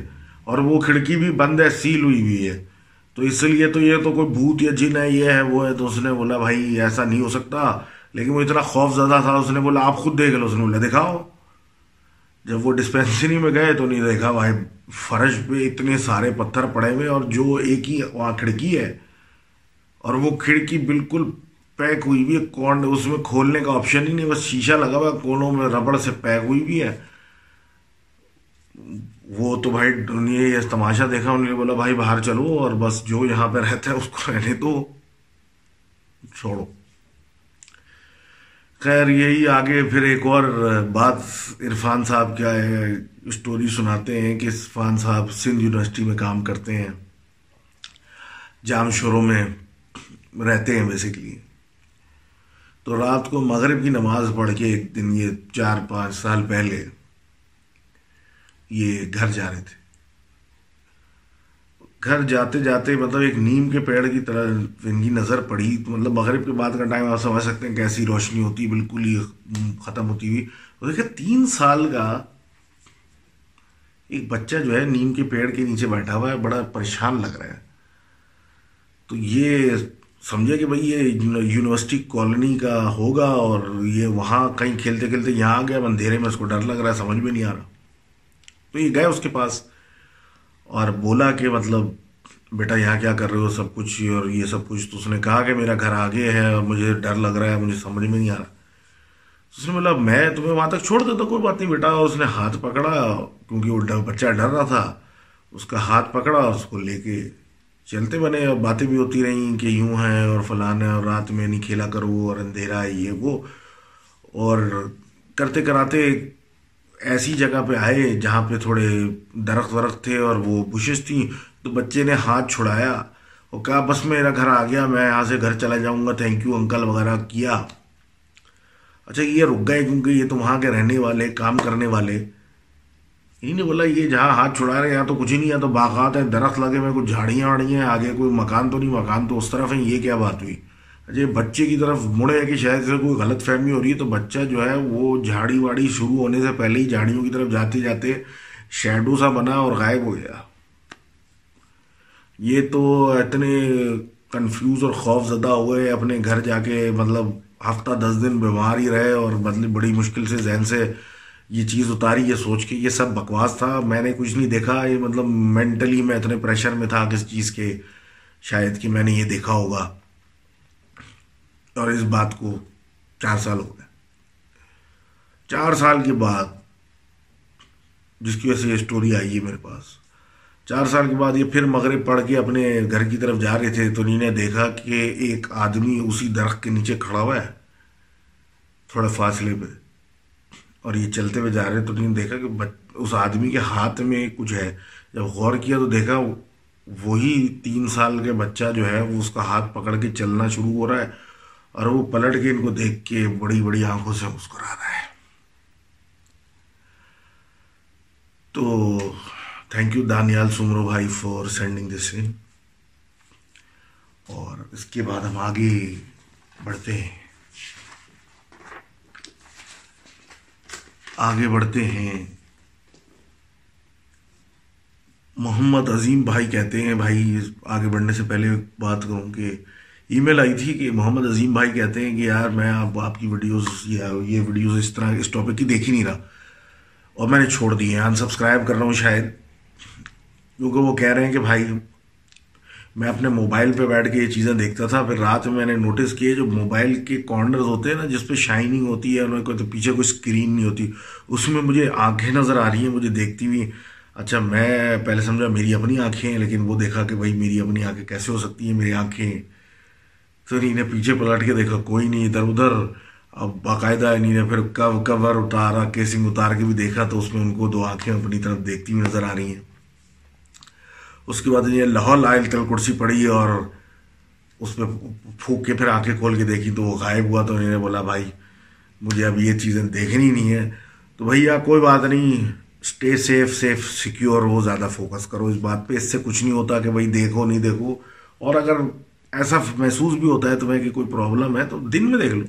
اور وہ کھڑکی بھی بند ہے، سیل ہوئی ہوئی ہے۔ تو اس لیے تو یہ تو کوئی بھوت یا جن ہے، یہ ہے، وہ ہے۔ تو اس نے بولا، بھائی، ایسا نہیں ہو سکتا۔ لیکن وہ اتنا خوف زدہ تھا، اس نے بولا، آپ خود دیکھ لو۔ اس نے بولا، دکھاؤ۔ جب وہ ڈسپینسری میں گئے تو نہیں دیکھا، بھائی، فرش پہ اتنے سارے پتھر پڑے ہوئے اور جو ایک ہی وہاں کھڑکی ہے اور وہ کھڑکی بالکل پیک ہوئی بھی ہے، کون اس میں کھولنے کا آپشن ہی نہیں، بس شیشہ لگا ہوا کونوں میں ربڑ سے پیک ہوئی بھی ہے۔ وہ تو بھائی یہ تماشا دیکھا، انہوں نے بولا، بھائی باہر چلو اور بس جو یہاں پہ رہتا ہے، اس کو رہنے دو۔ چھوڑو۔ خیر، یہی آگے پھر ایک اور بات عرفان صاحب کیا ہے اسٹوری سناتے ہیں کہ عرفان صاحب سندھ یونیورسٹی میں کام کرتے ہیں۔ جام شوروں میں رہتے ہیں بیسکلی تو رات کو مغرب کی نماز پڑھ کے ایک دن یہ چار پانچ سال پہلے یہ گھر جا رہے تھے. گھر جاتے جاتے مطلب ایک نیم کے پیڑ کی طرح ان کی نظر پڑی. مطلب مغرب کے بعد کا ٹائم آپ سمجھ سکتے ہیں کیسی روشنی ہوتی بالکل ہی ختم ہوتی ہوئی. تو دیکھیں تین سال کا ایک بچہ جو ہے نیم کے پیڑ کے نیچے بیٹھا ہوا ہے، بڑا پریشان لگ رہا ہے. تو یہ سمجھے کہ بھائی یہ یونیورسٹی کالونی کا ہوگا اور یہ وہاں کہیں کھیلتے کھیلتے یہاں آ گیا، اندھیرے میں اس کو ڈر لگ رہا ہے، سمجھ میں نہیں آ رہا۔ تو یہ گئے اس کے پاس اور بولا کہ مطلب بیٹا یہاں کیا کر رہے ہو؟ سب کچھ اور یہ سب کچھ تو اس نے کہا کہ میرا گھر آگے ہے اور مجھے ڈر لگ رہا ہے، مجھے سمجھ میں نہیں آ رہا۔ اس نے بولا، میں تمہیں وہاں تک چھوڑ دیتا کوئی بات نہیں بیٹا۔ اس نے ہاتھ پکڑا، کیونکہ وہ بچہ ڈر رہا تھا، اس کا ہاتھ پکڑا اس کو لے کے چلتے بنے اور باتیں بھی ہوتی رہیں کہ یوں ہیں اور فلان ہے اور رات میں نہیں کھیلا کرو اور اندھیرا ہے یہ وہ۔ اور کرتے کراتے ایسی جگہ پہ آئے جہاں پہ تھوڑے درخت ورخت تھے اور وہ بشز تھیں۔ تو بچے نے ہاتھ چھڑایا اور کہا، بس میرا گھر آ گیا، میں یہاں سے گھر چلا جاؤں گا۔ تھینک یو انکل وغیرہ کیا۔ اچھا یہ رک گئے کیونکہ یہ تو وہاں کے رہنے والے، کام کرنے والے۔ انہیں بولا، یہ جہاں ہاتھ چھڑا رہے یہاں تو کچھ ہی نہیں ہے تو باغات ہیں، درخت لگے میں کچھ جھاڑیاں واڑیاں ہیں، آگے کوئی مکان تو نہیں، مکان تو اس طرف ہے یہ کیا بات ہوئی؟ اچھا بچے کی طرف مڑے کہ شاید سے کوئی غلط فہمی ہو رہی ہے، تو بچہ جو ہے وہ جھاڑی واڑی شروع ہونے سے پہلے ہی جھاڑیوں کی طرف جاتے جاتے شیڈو سا بنا اور غائب ہو گیا۔ یہ تو اتنے کنفیوز اور خوف زدہ ہوئے اپنے گھر جا کے مطلب ہفتہ دس دن بیمار ہی رہے اور مطلب بڑی مشکل سے ذہن سے یہ چیز اتاری، یہ سوچ کے، یہ سب بکواس تھا۔ میں نے کچھ نہیں دیکھا، یہ مطلب مینٹلی میں اتنے پریشر میں تھا کس چیز کے شاید کہ میں نے یہ دیکھا ہوگا۔ اور اس بات کو چار سال ہو گئے۔ چار سال کے بعد جس کی وجہ سے یہ اسٹوری آئی ہے میرے پاس۔ چار سال کے بعد یہ پھر مغرب پڑھ کے اپنے گھر کی طرف جا رہے تھے تو انہیں نے دیکھا کہ ایک آدمی اسی درخت کے نیچے کھڑا ہوا ہے۔ تھوڑے فاصلے پہ۔ اور یہ چلتے ہوئے جا رہے تو انہیں دیکھا کہ اس آدمی کے ہاتھ میں کچھ ہے۔ جب غور کیا تو دیکھا وہی تین سال کے بچہ جو ہے وہ اس کا ہاتھ پکڑ کے چلنا شروع ہو رہا ہے اور وہ پلٹ کے ان کو دیکھ کے بڑی بڑی آنکھوں سے مسکرا رہا ہے۔ تو تھینک یو دانیال سمرو بھائی فار سینڈنگ دس ان اور اس کے بعد ہم آگے بڑھتے ہیں۔ آگے بڑھتے ہیں۔ محمد عظیم بھائی کہتے ہیں، بھائی آگے بڑھنے سے پہلے بات کروں کہ ای میل آئی تھی کہ محمد عظیم بھائی کہتے ہیں کہ یار میں آپ آپ کی ویڈیوز یا یہ ویڈیوز اس طرح اس ٹاپک کی دیکھ ہی نہیں رہا۔ اور میں نے چھوڑ دی ہیں۔ انسبسکرائب کر رہا ہوں شاید، کیونکہ وہ کہہ رہے ہیں کہ بھائی میں اپنے موبائل پہ بیٹھ کے یہ چیزیں دیکھتا تھا، پھر رات میں میں نے نوٹس کیے جو موبائل کے کارنرز ہوتے ہیں نا، جس پہ شائننگ ہوتی ہے، انہوں کو تو پیچھے کوئی اسکرین نہیں ہوتی۔ اس میں مجھے آنکھیں نظر آ رہی ہیں، مجھے دیکھتی ہوئی۔ اچھا میں پہلے سمجھا میری اپنی آنکھیں ہیں، لیکن وہ دیکھا کہ بھائی میری اپنی آنکھیں کیسے ہو سکتی ہیں، میری آنکھیں۔ تو انہیں نے پیچھے پلٹ کے دیکھا، کوئی نہیں، ادھر ادھر۔ اب باقاعدہ انہیں نے پھر کور اتارا کیسنگ اتار کے بھی دیکھا، تو اس میں ان کو دو آنکھیں اپنی طرف دیکھتی ہوئی نظر آ رہی ہیں۔ اس کے بعد یہ لاہور لائل تل کرسی پڑی اور اس پہ پھونک کے پھر آنکھیں کھول کے دیکھی تو وہ غائب ہوا تو انہوں نے بولا بھائی، مجھے اب یہ چیزیں دیکھنی نہیں ہے تو بھیا، کوئی بات نہیں اسٹے سیف سیف سیکیور وہ زیادہ فوکس کرو اس بات پہ۔ اس سے کچھ نہیں ہوتا کہ بھائی دیکھو، نہیں دیکھو۔ اور اگر ایسا محسوس بھی ہوتا ہے تمہیں کہ کوئی پرابلم ہے تو دن میں دیکھ لو۔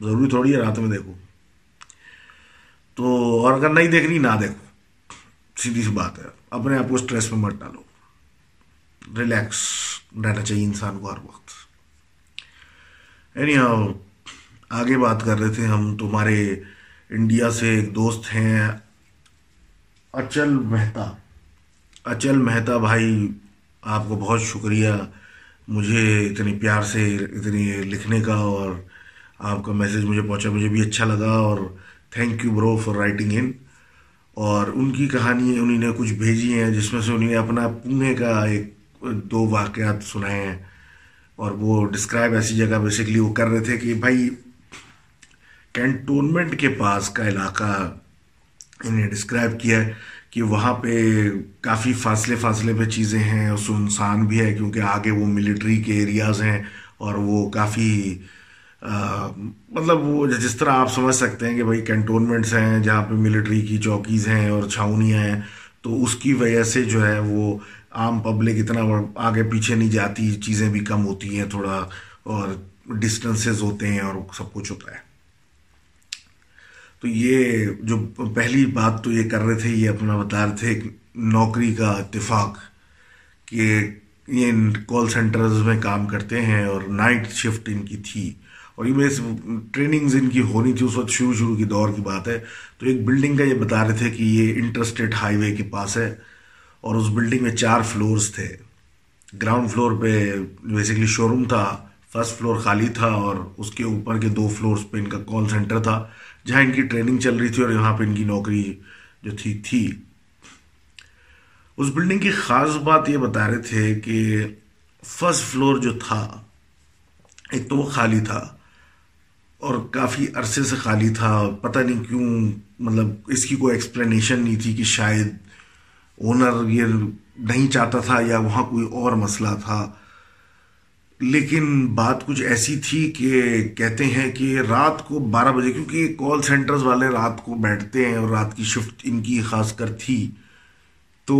ضروری تھوڑی ہے، رات میں دیکھو۔ تو اور اگر نہیں دیکھنی، نہ دیکھو۔ سیدھی سی بات ہے۔ اپنے آپ کو اسٹریس میں مت ڈالو۔ ریلیکس رہنا چاہیے انسان کو ہر وقت۔ اینی ہاؤ آگے بات کر رہے تھے ہم، تمہارے انڈیا سے ایک دوست ہیں اچل مہتا۔ اچل مہتا بھائی، آپ کو بہت شکریہ۔ مجھے اتنی پیار سے اتنی لکھنے کا اور آپ کا میسج مجھے پہنچا، مجھے بھی اچھا لگا اور thank you bro for writing in اور ان کی کہانی انہیں نے کچھ بھیجی ہیں، جس میں سے انہیں اپنا پونے کا ایک دو واقعات سنائے ہیں۔ اور وہ ڈسکرائب ایسی جگہ بیسکلی وہ کر رہے تھے کہ بھائی کینٹونمنٹ کے پاس کا علاقہ انہیں ڈسکرائب کیا ہے کہ وہاں پہ کافی فاصلے فاصلے پہ چیزیں ہیں اور سنسان بھی ہے کیونکہ آگے وہ ملٹری کے ایریاز ہیں اور وہ کافی مطلب وہ جس طرح آپ سمجھ سکتے ہیں کہ بھائی کینٹونمنٹس ہیں جہاں پہ ملٹری کی چوکیز ہیں اور چھاؤنیاں ہیں، تو اس کی وجہ سے جو ہے وہ عام پبلک اتنا آگے پیچھے نہیں جاتی، چیزیں بھی کم ہوتی ہیں تھوڑا اور ڈسٹنسز ہوتے ہیں اور سب کچھ ہوتا ہے۔ تو یہ جو پہلی بات تو یہ کر رہے تھے، یہ اپنا بتا رہے تھے نوکری کا اتفاق کہ یہ کال سینٹرز میں کام کرتے ہیں اور نائٹ شفٹ ان کی تھی۔ اور یہ ٹریننگز ان کی ہونی تھی، اس وقت شروع شروع کی دور کی بات ہے۔ تو ایک بلڈنگ کا یہ بتا رہے تھے کہ یہ انٹرسٹیٹ ہائی وے کے پاس ہے اور اس بلڈنگ میں چار فلورز تھے۔ گراؤنڈ فلور پہ بیسکلی شو روم تھا فرسٹ فلور خالی تھا اور اس کے اوپر کے دو فلورز پہ ان کا کال سینٹر تھا، جہاں ان کی ٹریننگ چل رہی تھی اور یہاں پہ ان کی نوکری جو تھی تھی۔ اس بلڈنگ کی خاص بات یہ بتا رہے تھے کہ فرسٹ فلور جو تھا، ایک تو وہ خالی تھا۔ اور کافی عرصے سے خالی تھا، پتہ نہیں کیوں مطلب اس کی کوئی ایکسپلینیشن نہیں تھی کہ شاید اونر یہ نہیں چاہتا تھا یا وہاں کوئی اور مسئلہ تھا۔ لیکن بات کچھ ایسی تھی کہ کہتے ہیں کہ رات کو بارہ بجے، کیونکہ کال سینٹرز والے رات کو بیٹھتے ہیں اور رات کی شفٹ ان کی خاص کر تھی۔ تو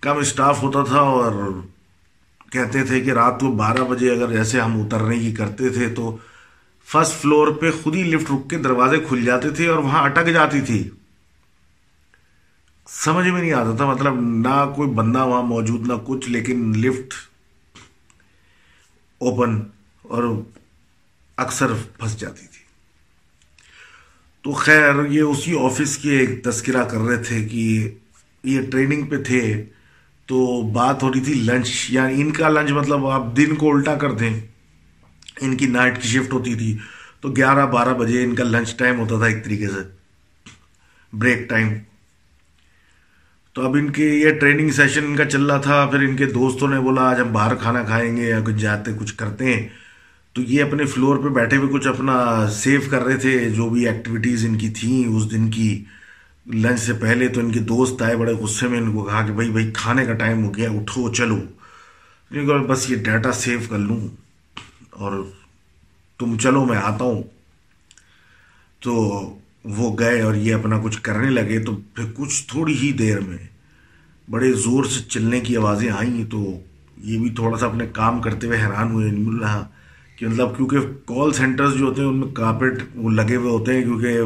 کم اسٹاف ہوتا تھا اور کہتے تھے کہ رات کو بارہ بجے اگر جیسے ہم اترنے کی کرتے تھے تو فرسٹ فلور پہ خود ہی لفٹ رک کے دروازے کھل جاتے تھے اور وہاں اٹک جاتی تھی۔ سمجھ میں نہیں آتا تھا مطلب نہ کوئی بندہ وہاں موجود، نہ کچھ، لیکن لفٹ اوپن اور اکثر پھنس جاتی تھی۔ تو خیر، یہ اسی آفس کی ایک تذکرہ کر رہے تھے کہ یہ ٹریننگ پہ تھے۔ تو بات ہو رہی تھی لنچ یعنی ان کا لنچ مطلب آپ دن کو الٹا کر دیں۔ ان کی نائٹ کی شفٹ ہوتی تھی۔ تو گیارہ بارہ بجے ان کا لنچ ٹائم ہوتا تھا ایک طریقے سے۔ بریک ٹائم تو اب ان کے یہ ٹریننگ سیشن ان کا چل رہا تھا۔ پھر ان کے دوستوں نے بولا، آج ہم باہر کھانا کھائیں گے یا کچھ جاتے، کچھ کرتے ہیں۔ تو یہ اپنے فلور پہ بیٹھے ہوئے کچھ اپنا سیو کر رہے تھے۔ جو بھی ایکٹیویٹیز ان کی تھیں اس دن کی۔ لنچ سے پہلے تو ان کے دوست آئے بڑے غصے میں، ان کو کہا کہ بھائی بھائی، کھانے کا ٹائم ہو گیا، اٹھو، چلو۔ بس یہ ڈیٹا سیو کر لوں۔ اور تم چلو میں آتا ہوں۔ تو وہ گئے اور یہ اپنا کچھ کرنے لگے، تو پھر کچھ تھوڑی ہی دیر میں بڑے زور سے چلنے کی آوازیں آئیں۔ تو یہ بھی تھوڑا سا اپنے کام کرتے ہوئے حیران ہوئے یعنی نہیں رہا کہ مطلب کیونکہ کال سینٹرز جو ہوتے ہیں، ان میں کارپیٹ وہ لگے ہوئے ہوتے ہیں، کیونکہ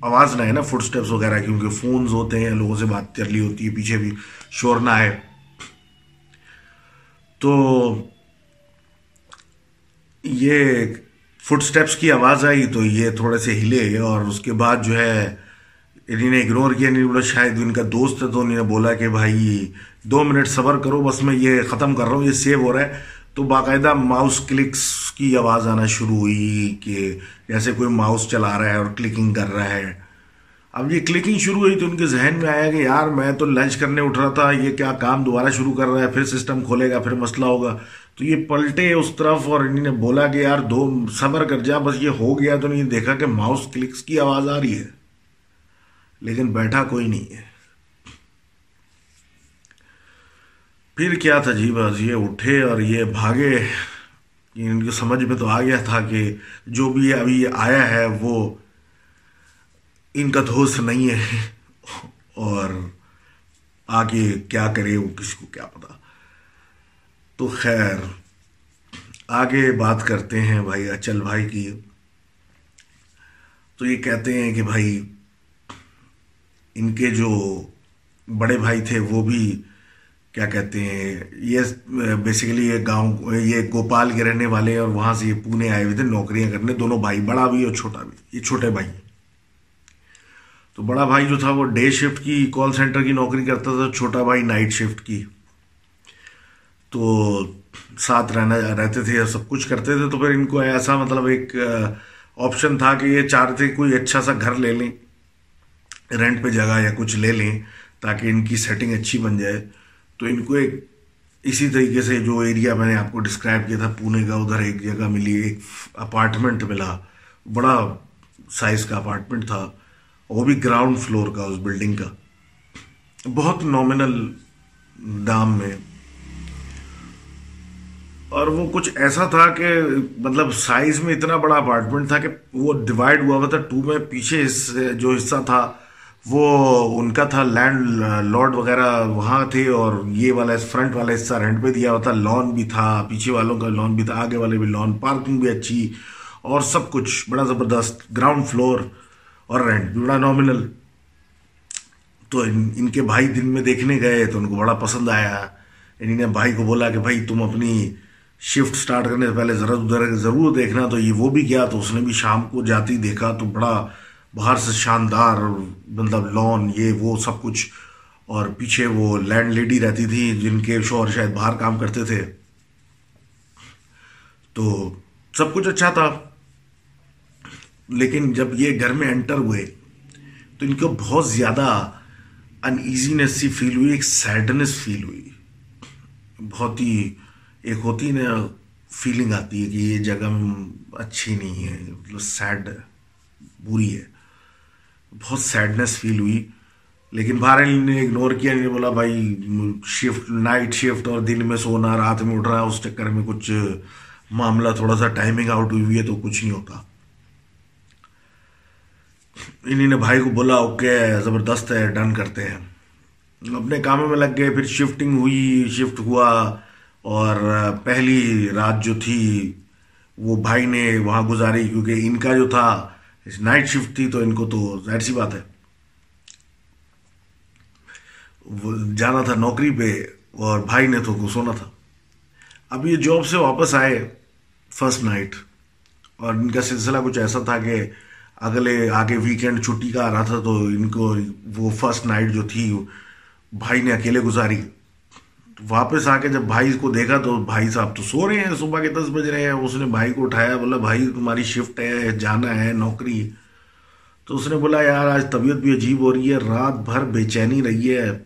آواز نہ ہے نا فٹ سٹیپس وغیرہ کیونکہ فونز ہوتے ہیں، لوگوں سے بات کر لی ہوتی ہے، پیچھے بھی شور نہ آئے۔ تو یہ فٹ سٹیپس کی آواز آئی تو یہ تھوڑے سے ہلے اور اس کے بعد جو ہے انہیں نے اگنور کیا نہیں بولا شاید ان کا دوست ہے تو انہیں نے بولا کہ بھائی دو منٹ صبر کرو، بس میں یہ ختم کر رہا ہوں، یہ سیو ہو رہا ہے۔ تو باقاعدہ ماؤس کلکس کی آواز آنا شروع ہوئی کہ جیسے کوئی ماؤس چلا رہا ہے اور کلکنگ کر رہا ہے۔ اب یہ کلکنگ شروع ہوئی تو ان کے ذہن میں آیا کہ یار میں تو لنچ کرنے اٹھ رہا تھا، یہ کیا کام دوبارہ شروع کر رہا ہے، پھر سسٹم کھولے گا، پھر مسئلہ ہوگا۔ تو یہ پلٹے اس طرف اور انہیں نے بولا کہ یار دو صبر کر جا، بس یہ ہو گیا تو نہیں، دیکھا کہ ماؤس کلکس کی آواز آ رہی ہے، لیکن بیٹھا کوئی نہیں ہے۔ پھر کیا تھا جی بس، یہ اٹھے اور یہ بھاگے۔ یعنی ان کی سمجھ میں تو آ گیا تھا کہ جو بھی ابھی آیا ہے وہ ان کا دوست نہیں ہے۔ اور آگے کیا کرے، وہ کسی کو کیا پتا۔ تو خیر، آگے بات کرتے ہیں بھائی، اچل بھائی کی۔ تو یہ کہتے ہیں کہ بھائی، ان کے جو بڑے بھائی تھے، وہ بھی کیا کہتے ہیں، یہ بیسیکلی یہ گاؤں، یہ گوپال کے رہنے والے اور وہاں سے یہ پونے آئے ہوئے تھے، نوکریاں کرنے، دونوں بھائی، بڑا بھی اور چھوٹا بھی، یہ چھوٹے بھائی۔ تو بڑا بھائی جو تھا، وہ ڈے شفٹ کی کال سینٹر کی نوکری کرتا تھا، چھوٹا بھائی نائٹ شفٹ کی۔ تو ساتھ رہنا رہتے تھے سب کچھ کرتے تھے، تو پھر ان کو ایسا مطلب ایک آپشن تھا کہ یہ چاہتے کوئی اچھا سا گھر لے لیں رینٹ پہ جگہ یا کچھ لے لیں، تاکہ ان کی سیٹنگ اچھی بن جائے۔ تو ان کو ایک اسی طریقے سے جو ایریا میں نے آپ کو ڈسکرائب کیا تھا، پونے کا ادھر ایک جگہ ملی، ایک اپارٹمنٹ ملا۔ بڑا سائز کا اپارٹمنٹ تھا، وہ بھی گراؤنڈ فلور کا، اس بلڈنگ کا۔ بہت نامنل دام میں اور وہ کچھ ایسا تھا کہ مطلب سائز میں اتنا بڑا اپارٹمنٹ تھا کہ وہ ڈیوائڈ ہوا ہوا تھا. ٹو میں پیچھے جو حصہ تھا، وہ ان کا تھا. لینڈ لارڈ وغیرہ وہاں تھے اور یہ والا فرنٹ والا حصہ رینٹ پہ دیا ہوا تھا. لان بھی تھا، پیچھے والوں کا لان بھی تھا، آگے والے بھی لان پارکنگ بھی اچھی اور سب کچھ. بڑا زبردست. گراؤنڈ فلور اور رینٹ بھی بڑا نامنل تو ان کے بھائی دن میں دیکھنے گئے تو ان کو بڑا پسند آیا. انہیں بھائی کو بولا کہ بھائی تم اپنی شفٹ سٹارٹ کرنے سے پہلے ضرور ادھر ضرور دیکھنا تو یہ وہ بھی گیا تو اس نے بھی شام کو جاتی دیکھا تو بڑا باہر سے شاندار مطلب لون، یہ وہ سب کچھ۔ اور پیچھے وہ لینڈ لیڈی رہتی تھی جن کے شوہر شاید باہر کام کرتے تھے۔ تو سب کچھ اچھا تھا۔ لیکن جب یہ گھر میں انٹر ہوئے تو ان کو بہت زیادہ ان ایزینس سی فیل ہوئی، ایک سیڈنس فیل ہوئی۔ بہت ہی ایک ہوتی نا فیلنگ آتی ہے کہ یہ جگہ اچھی نہیں ہے مطلب سیڈ بری ہے۔ بہت سیڈنس فیل ہوئی۔ لیکن باہر نے اگنور کیا نہیں بولا، بھائی شفٹ نائٹ شفٹ اور دن میں سونا، رات میں اٹھ رہا ہے، اس چکر میں کچھ معاملہ تھوڑا سا ٹائمنگ آؤٹ ہوئی ہے تو کچھ نہیں ہوتا۔ انہیں نے بھائی کو بولا، اوکے، زبردست ہے ڈن کرتے ہیں۔ اپنے کاموں میں لگ گئے، پھر شفٹنگ ہوئی شفٹ ہوا۔ اور پہلی رات جو تھی، وہ بھائی نے وہاں گزاری، کیونکہ ان کا جو تھا نائٹ شفٹ تھی، تو ان کو تو ظاہر سی بات ہے۔ جانا تھا نوکری پہ، اور بھائی نے تو سونا تھا۔ اب یہ جاب سے واپس آئے فرسٹ نائٹ اور ان کا سلسلہ کچھ ایسا تھا کہ اگلے آگے ویکینڈ چھٹی کا آ رہا تھا، تو ان کو وہ فرسٹ نائٹ جو تھی، بھائی نے اکیلے گزاری۔ واپس آ کے جب بھائی کو دیکھا تو بھائی صاحب تو سو رہے ہیں، صبح کے دس بج رہے ہیں۔ اس نے بھائی کو اٹھایا، بولا، بھائی، تمہاری شفٹ ہے، جانا ہے، نوکری تو اس نے بولا، یار، آج طبیعت بھی عجیب ہو رہی ہے، رات بھر بے چینی رہی ہے۔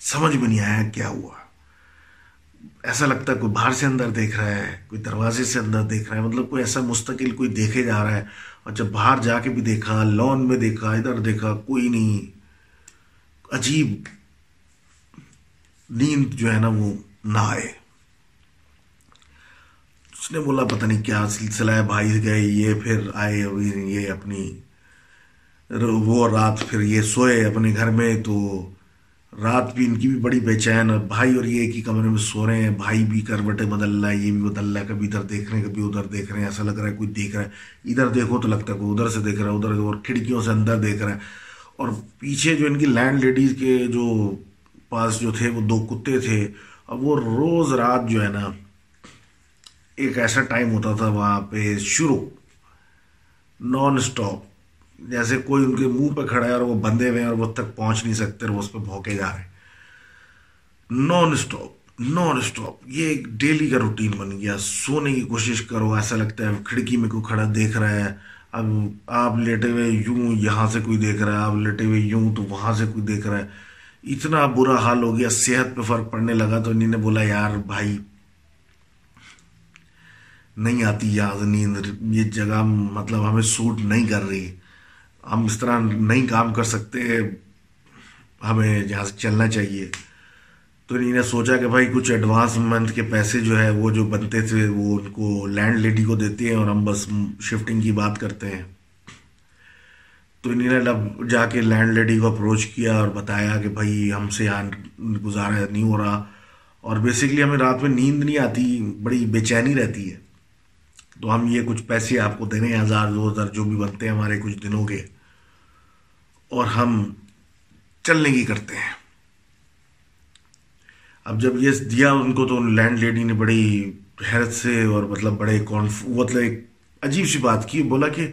سمجھ میں نہیں آیا کیا ہوا۔ ایسا لگتا ہے کوئی باہر سے اندر دیکھ رہا ہے، کوئی دروازے سے اندر دیکھ رہا ہے۔ مطلب کوئی ایسا مستقل کوئی دیکھے جا رہا ہے۔ اور جب باہر جا کے بھی دیکھا لون میں دیکھا، ادھر دیکھا، کوئی نہیں۔ عجیب نیند جو ہے نا وہ نہ آئے۔ اس نے بولا، پتہ نہیں کیا سلسلہ ہے، بھائی گئے، یہ پھر آئے، یہ اپنی وہ رات پھر یہ سوئے اپنے گھر میں، تو رات بھی ان کی بھی بڑی بے چین بھائی اور یہ ایک ہی کمرے میں سو رہے ہیں، بھائی بھی کروٹیں بدل رہا ہے، یہ بھی بدل رہا ہے، کبھی ادھر دیکھ رہے ہیں، کبھی ادھر دیکھ رہے ہیں، ایسا لگ رہا ہے کوئی دیکھ رہا ہے۔ ادھر دیکھو تو لگتا ہے کوئی ادھر سے دیکھ رہا ہے، ادھر اور کھڑکیوں سے اندر دیکھ رہا ہے۔ اور پیچھے جو ان کی لینڈ لیڈیز کے جو پاس جو تھے وہ دو کتے تھے۔ اب وہ روز رات جو ہے نا، ایک ایسا ٹائم ہوتا تھا وہاں پہ شروع نان اسٹاپ جیسے کوئی ان کے منہ پہ کھڑا ہے اور وہ بندے ہوئے ہیں اور وہ تک پہنچ نہیں سکتے اور وہ اس پہ بھوکے جا رہے ہیں۔ نان اسٹاپ نان اسٹاپ یہ ایک ڈیلی کا روٹین بن گیا۔ سونے کی کوشش کرو، ایسا لگتا ہے کھڑکی میں کوئی کھڑا دیکھ رہا ہے۔ اب آپ لیٹے ہوئے یوں یہاں سے کوئی دیکھ رہا ہے، آپ لیٹے ہوئے یوں تو وہاں سے کوئی دیکھ رہا ہے۔ اتنا برا حال ہو گیا، صحت پہ فرق پڑنے لگا تو انہیں نے بولا، یار بھائی، نہیں آتی یاد، نیند، یہ جگہ مطلب ہمیں سوٹ نہیں کر رہی۔ ہم اس طرح نہیں کام کر سکتے، ہمیں جہاں سے چلنا چاہیے۔ تو انہیں نے سوچا کہ بھائی، کچھ ایڈوانس منتھ کے پیسے جو ہے، وہ جو بنتے تھے، وہ ان کو لینڈ لیڈی کو دیتے ہیں اور ہم بس شفٹنگ کی بات کرتے ہیں۔ تو انہیں نے جا کے لینڈ لیڈی کو اپروچ کیا اور بتایا کہ بھائی ہم سے یہاں گزارا نہیں ہو رہا اور بیسکلی ہمیں رات میں نیند نہیں آتی، بڑی بے چینی رہتی ہے۔ تو ہم یہ کچھ پیسے آپ کو دینے ہزار، دو ہزار، جو بھی بنتے ہیں ہمارے کچھ دنوں کے۔ اور ہم چلنے کی کرتے ہیں۔ اب جب یہ دیا ان کو تو لینڈ لیڈی نے بڑی حیرت سے اور مطلب بڑے کانف مطلب ایک عجیب سی بات کی بولا کہ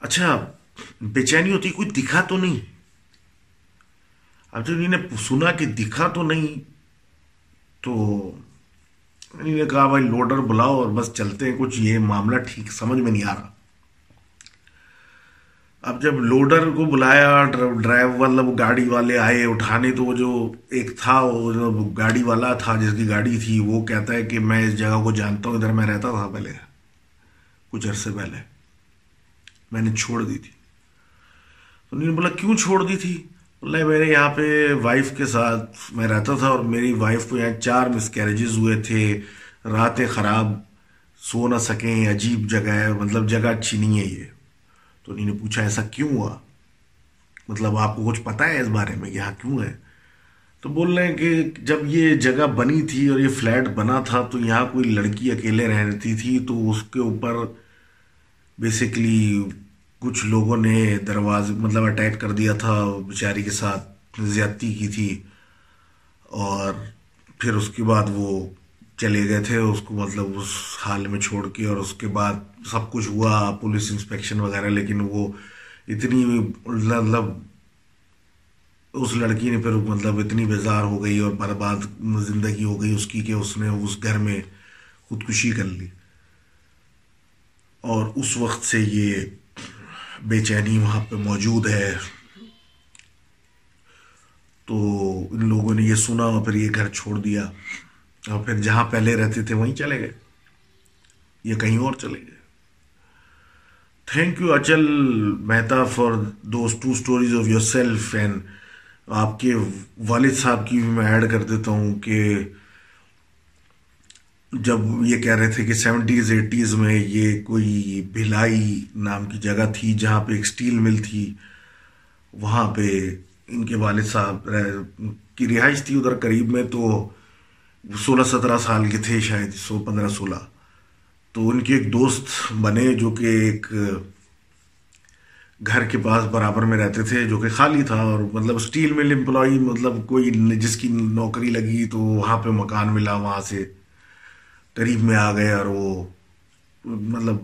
اچھا بے چینی ہوتی، کوئی دکھا تو نہیں۔ اب جب انہیں نے سنا کہ دکھا تو نہیں، تو انہیں نے کہا، بھائی لوڈر بلاؤ اور بس چلتے ہیں، کچھ یہ معاملہ ٹھیک سمجھ میں نہیں آ رہا۔ اب جب لوڈر کو بلایا ڈرائیو والا، وہ گاڑی والے آئے اٹھانے، تو وہ جو ایک تھا، وہ جو گاڑی والا تھا، جس کی گاڑی تھی، وہ کہتا ہے کہ میں اس جگہ کو جانتا ہوں، ادھر میں رہتا تھا پہلے، کچھ عرصے پہلے۔ میں نے چھوڑ دی تھی۔ انہوں نے بولا، کیوں چھوڑ دی تھی؟ بولا، میرے یہاں پہ وائف کے ساتھ میں رہتا تھا اور میری وائف کو یہاں چار مس کیریجز ہوئے تھے۔ راتیں خراب، سو نہ سکیں، عجیب جگہ ہے مطلب جگہ اچھی نہیں ہے یہ۔ تو انہوں نے پوچھا، ایسا کیوں ہوا؟ مطلب آپ کو کچھ پتا ہے اس بارے میں یہاں کیوں ہے؟ تو بول رہے ہیں کہ جب یہ جگہ بنی تھی اور یہ فلیٹ بنا تھا تو یہاں کوئی لڑکی اکیلے رہتی تھی تو اس کے اوپر بیسکلی کچھ لوگوں نے دروازے مطلب اٹیک کر دیا تھا بیچاری کے ساتھ زیادتی کی تھی۔ اور پھر اس کے بعد وہ چلے گئے تھے، اس کو مطلب اس حال میں چھوڑ کے۔ اور اس کے بعد سب کچھ ہوا، پولیس انسپیکشن وغیرہ، لیکن وہ اتنی مطلب اس لڑکی نے پھر مطلب اتنی بیزار ہو گئی اور برباد زندگی ہو گئی اس کی کہ اس نے اس گھر میں خودکشی کر لی۔ اور اس وقت سے یہ بے چینی وہاں پہ موجود ہے۔ تو ان لوگوں نے یہ سنا اور پھر یہ گھر چھوڑ دیا۔ اور پھر جہاں پہلے رہتے تھے، وہیں چلے گئے۔ یہ کہیں اور چلے گئے۔ Thank you Achal Mehta for those two stories of yourself and آپ کے والد صاحب کی بھی میں ایڈ کر دیتا ہوں کہ جب یہ کہہ رہے تھے کہ سیونٹیز، ایٹیز میں یہ کوئی بھلائی نام کی جگہ تھی جہاں پہ ایک سٹیل مل تھی، وہاں پہ ان کے والد صاحب کی رہائش تھی ادھر قریب میں، تو سولہ سترہ سال کے تھے شاید، سو پندرہ سولہ۔ تو ان کے ایک دوست بنے جو کہ ایک گھر کے پاس برابر میں رہتے تھے، جو کہ خالی تھا اور مطلب اسٹیل مل امپلائی مطلب کوئی جس کی نوکری لگی تو وہاں پہ مکان ملا، وہاں سے قریب میں آ گئے اور وہ مطلب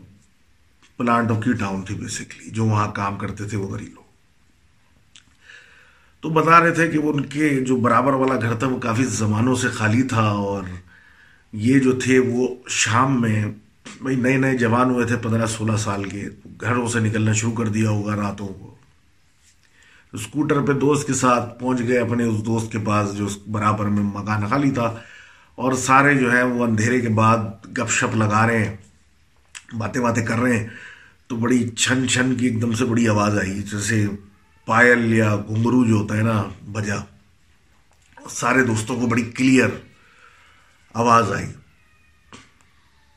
پلانٹ آف کی ٹاؤن تھی بیسکلی جو وہاں کام کرتے تھے وہ غریب لوگ۔ تو بتا رہے تھے کہ وہ ان کے جو برابر والا گھر تھا وہ کافی زمانوں سے خالی تھا اور یہ جو تھے وہ شام میں بھائی نئے نئے جوان ہوئے تھے، پندرہ سولہ سال کے۔ گھروں سے نکلنا شروع کر دیا ہوگا راتوں کو۔ اسکوٹر پہ دوست کے ساتھ پہنچ گئے اپنے اس دوست کے پاس جو برابر میں مکان خالی تھا۔ اور سارے جو ہے وہ اندھیرے کے بعد گپ شپ لگا رہے ہیں، باتیں باتیں کر رہے ہیں، تو بڑی چھن چھن کی ایک دم سے بڑی آواز آئی، جیسے پائل یا گھنگرو جو ہوتا ہے نا، بجا۔ سارے دوستوں کو بڑی کلیئر آواز آئی۔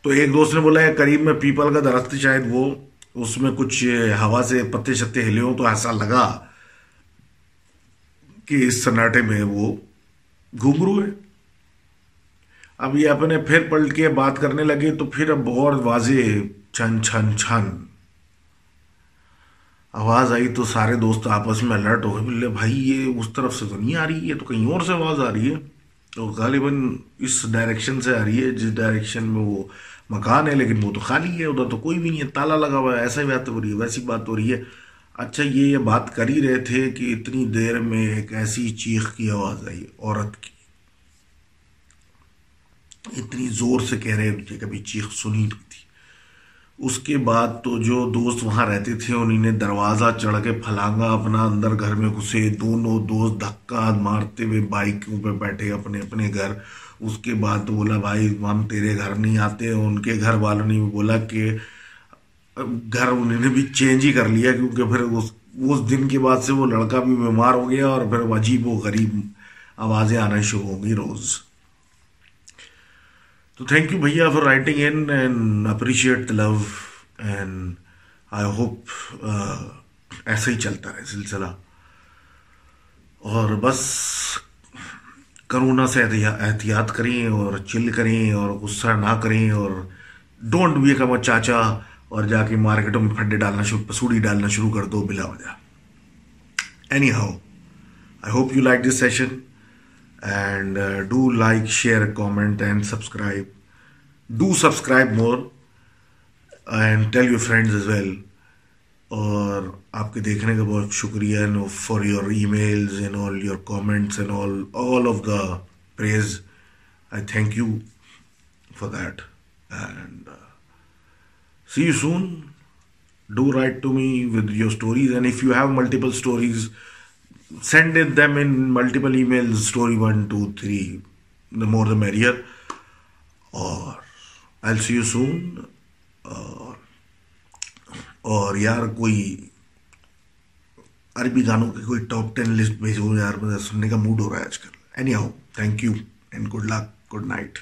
تو ایک دوست نے بولا ہے قریب میں پیپل کا درخت شاید وہ اس میں کچھ ہوا سے پتے شتے ہلے ہوں، تو ایسا لگا کہ اس سناٹے میں وہ گھنگرو ہے۔ اب یہ اپنے پھر پلٹ کے بات کرنے لگے تو پھر اب بہت واضح چھن چھن چھن۔ آواز آئی تو سارے دوست آپس میں الرٹ ہو گئے۔ بولے، بھائی، یہ اس طرف سے تو نہیں آ رہی ہے تو کہیں اور سے آواز آ رہی ہے۔ تو غالباً اس ڈائریکشن سے آ رہی ہے، جس ڈائریکشن میں وہ مکان ہے، لیکن وہ تو خالی ہے، ادھر تو کوئی بھی نہیں ہے، تالا لگا ہوا ہے، ایسا ہی بات ہو رہی ہے، ویسی بات ہو رہی ہے۔ اچھا یہ یہ بات کر ہی رہے تھے کہ اتنی دیر میں ایک ایسی چیخ کی آواز آئی، عورت کی۔ اتنی زور سے کہہ رہے کہ کبھی چیخ سنی نہیں تھی۔ اس کے بعد تو جو دوست وہاں رہتے تھے انہیں نے دروازہ چڑھ کے پھلانگا اپنا اندر گھر میں گھسے۔ دونوں دوست دھکا مارتے ہوئے بائکوں پہ بیٹھے اپنے اپنے گھر۔ اس کے بعد تو بولا، بھائی، ہم تیرے گھر نہیں آتے۔ ان کے گھر والوں نے بھی بولا کہ گھر انہوں نے بھی چینج ہی کر لیا، کیونکہ پھر اس اس دن کے بعد سے وہ لڑکا بھی بیمار ہو گیا اور پھر عجیب و غریب آوازیں آنا شروع ہو گئی روز۔ تو تھینک یو بھیا for writing in and appreciate love and I hope ایسا ہی چلتا ہے سلسلہ۔ اور بس کرونا سے احتیاط کریں اور چل کریں اور غصہ نہ کریں اور ڈونٹ بی کم چاچا اور جا کے مارکیٹوں میں پھڈے ڈالنا شروع پسوڑی ڈالنا شروع کر دو بلا وجہ۔ Anyhow I hope you like this session and do like share comment and subscribe do subscribe more and tell your friends as well اور آپ کے دیکھنے کا بہت شکریہ for your emails and all your comments and all all of the praise I thank you for that and see you soon do write to me with your stories and if you have multiple stories send it them in multiple email story one two three the more the merrier اور I C you سون اور یار کوئی عربی گانوں کی کوئی top ten list بھیجو یار مجھے سننے کا موڈ ہو رہا ہے آج کل anyhow thank you and good luck good night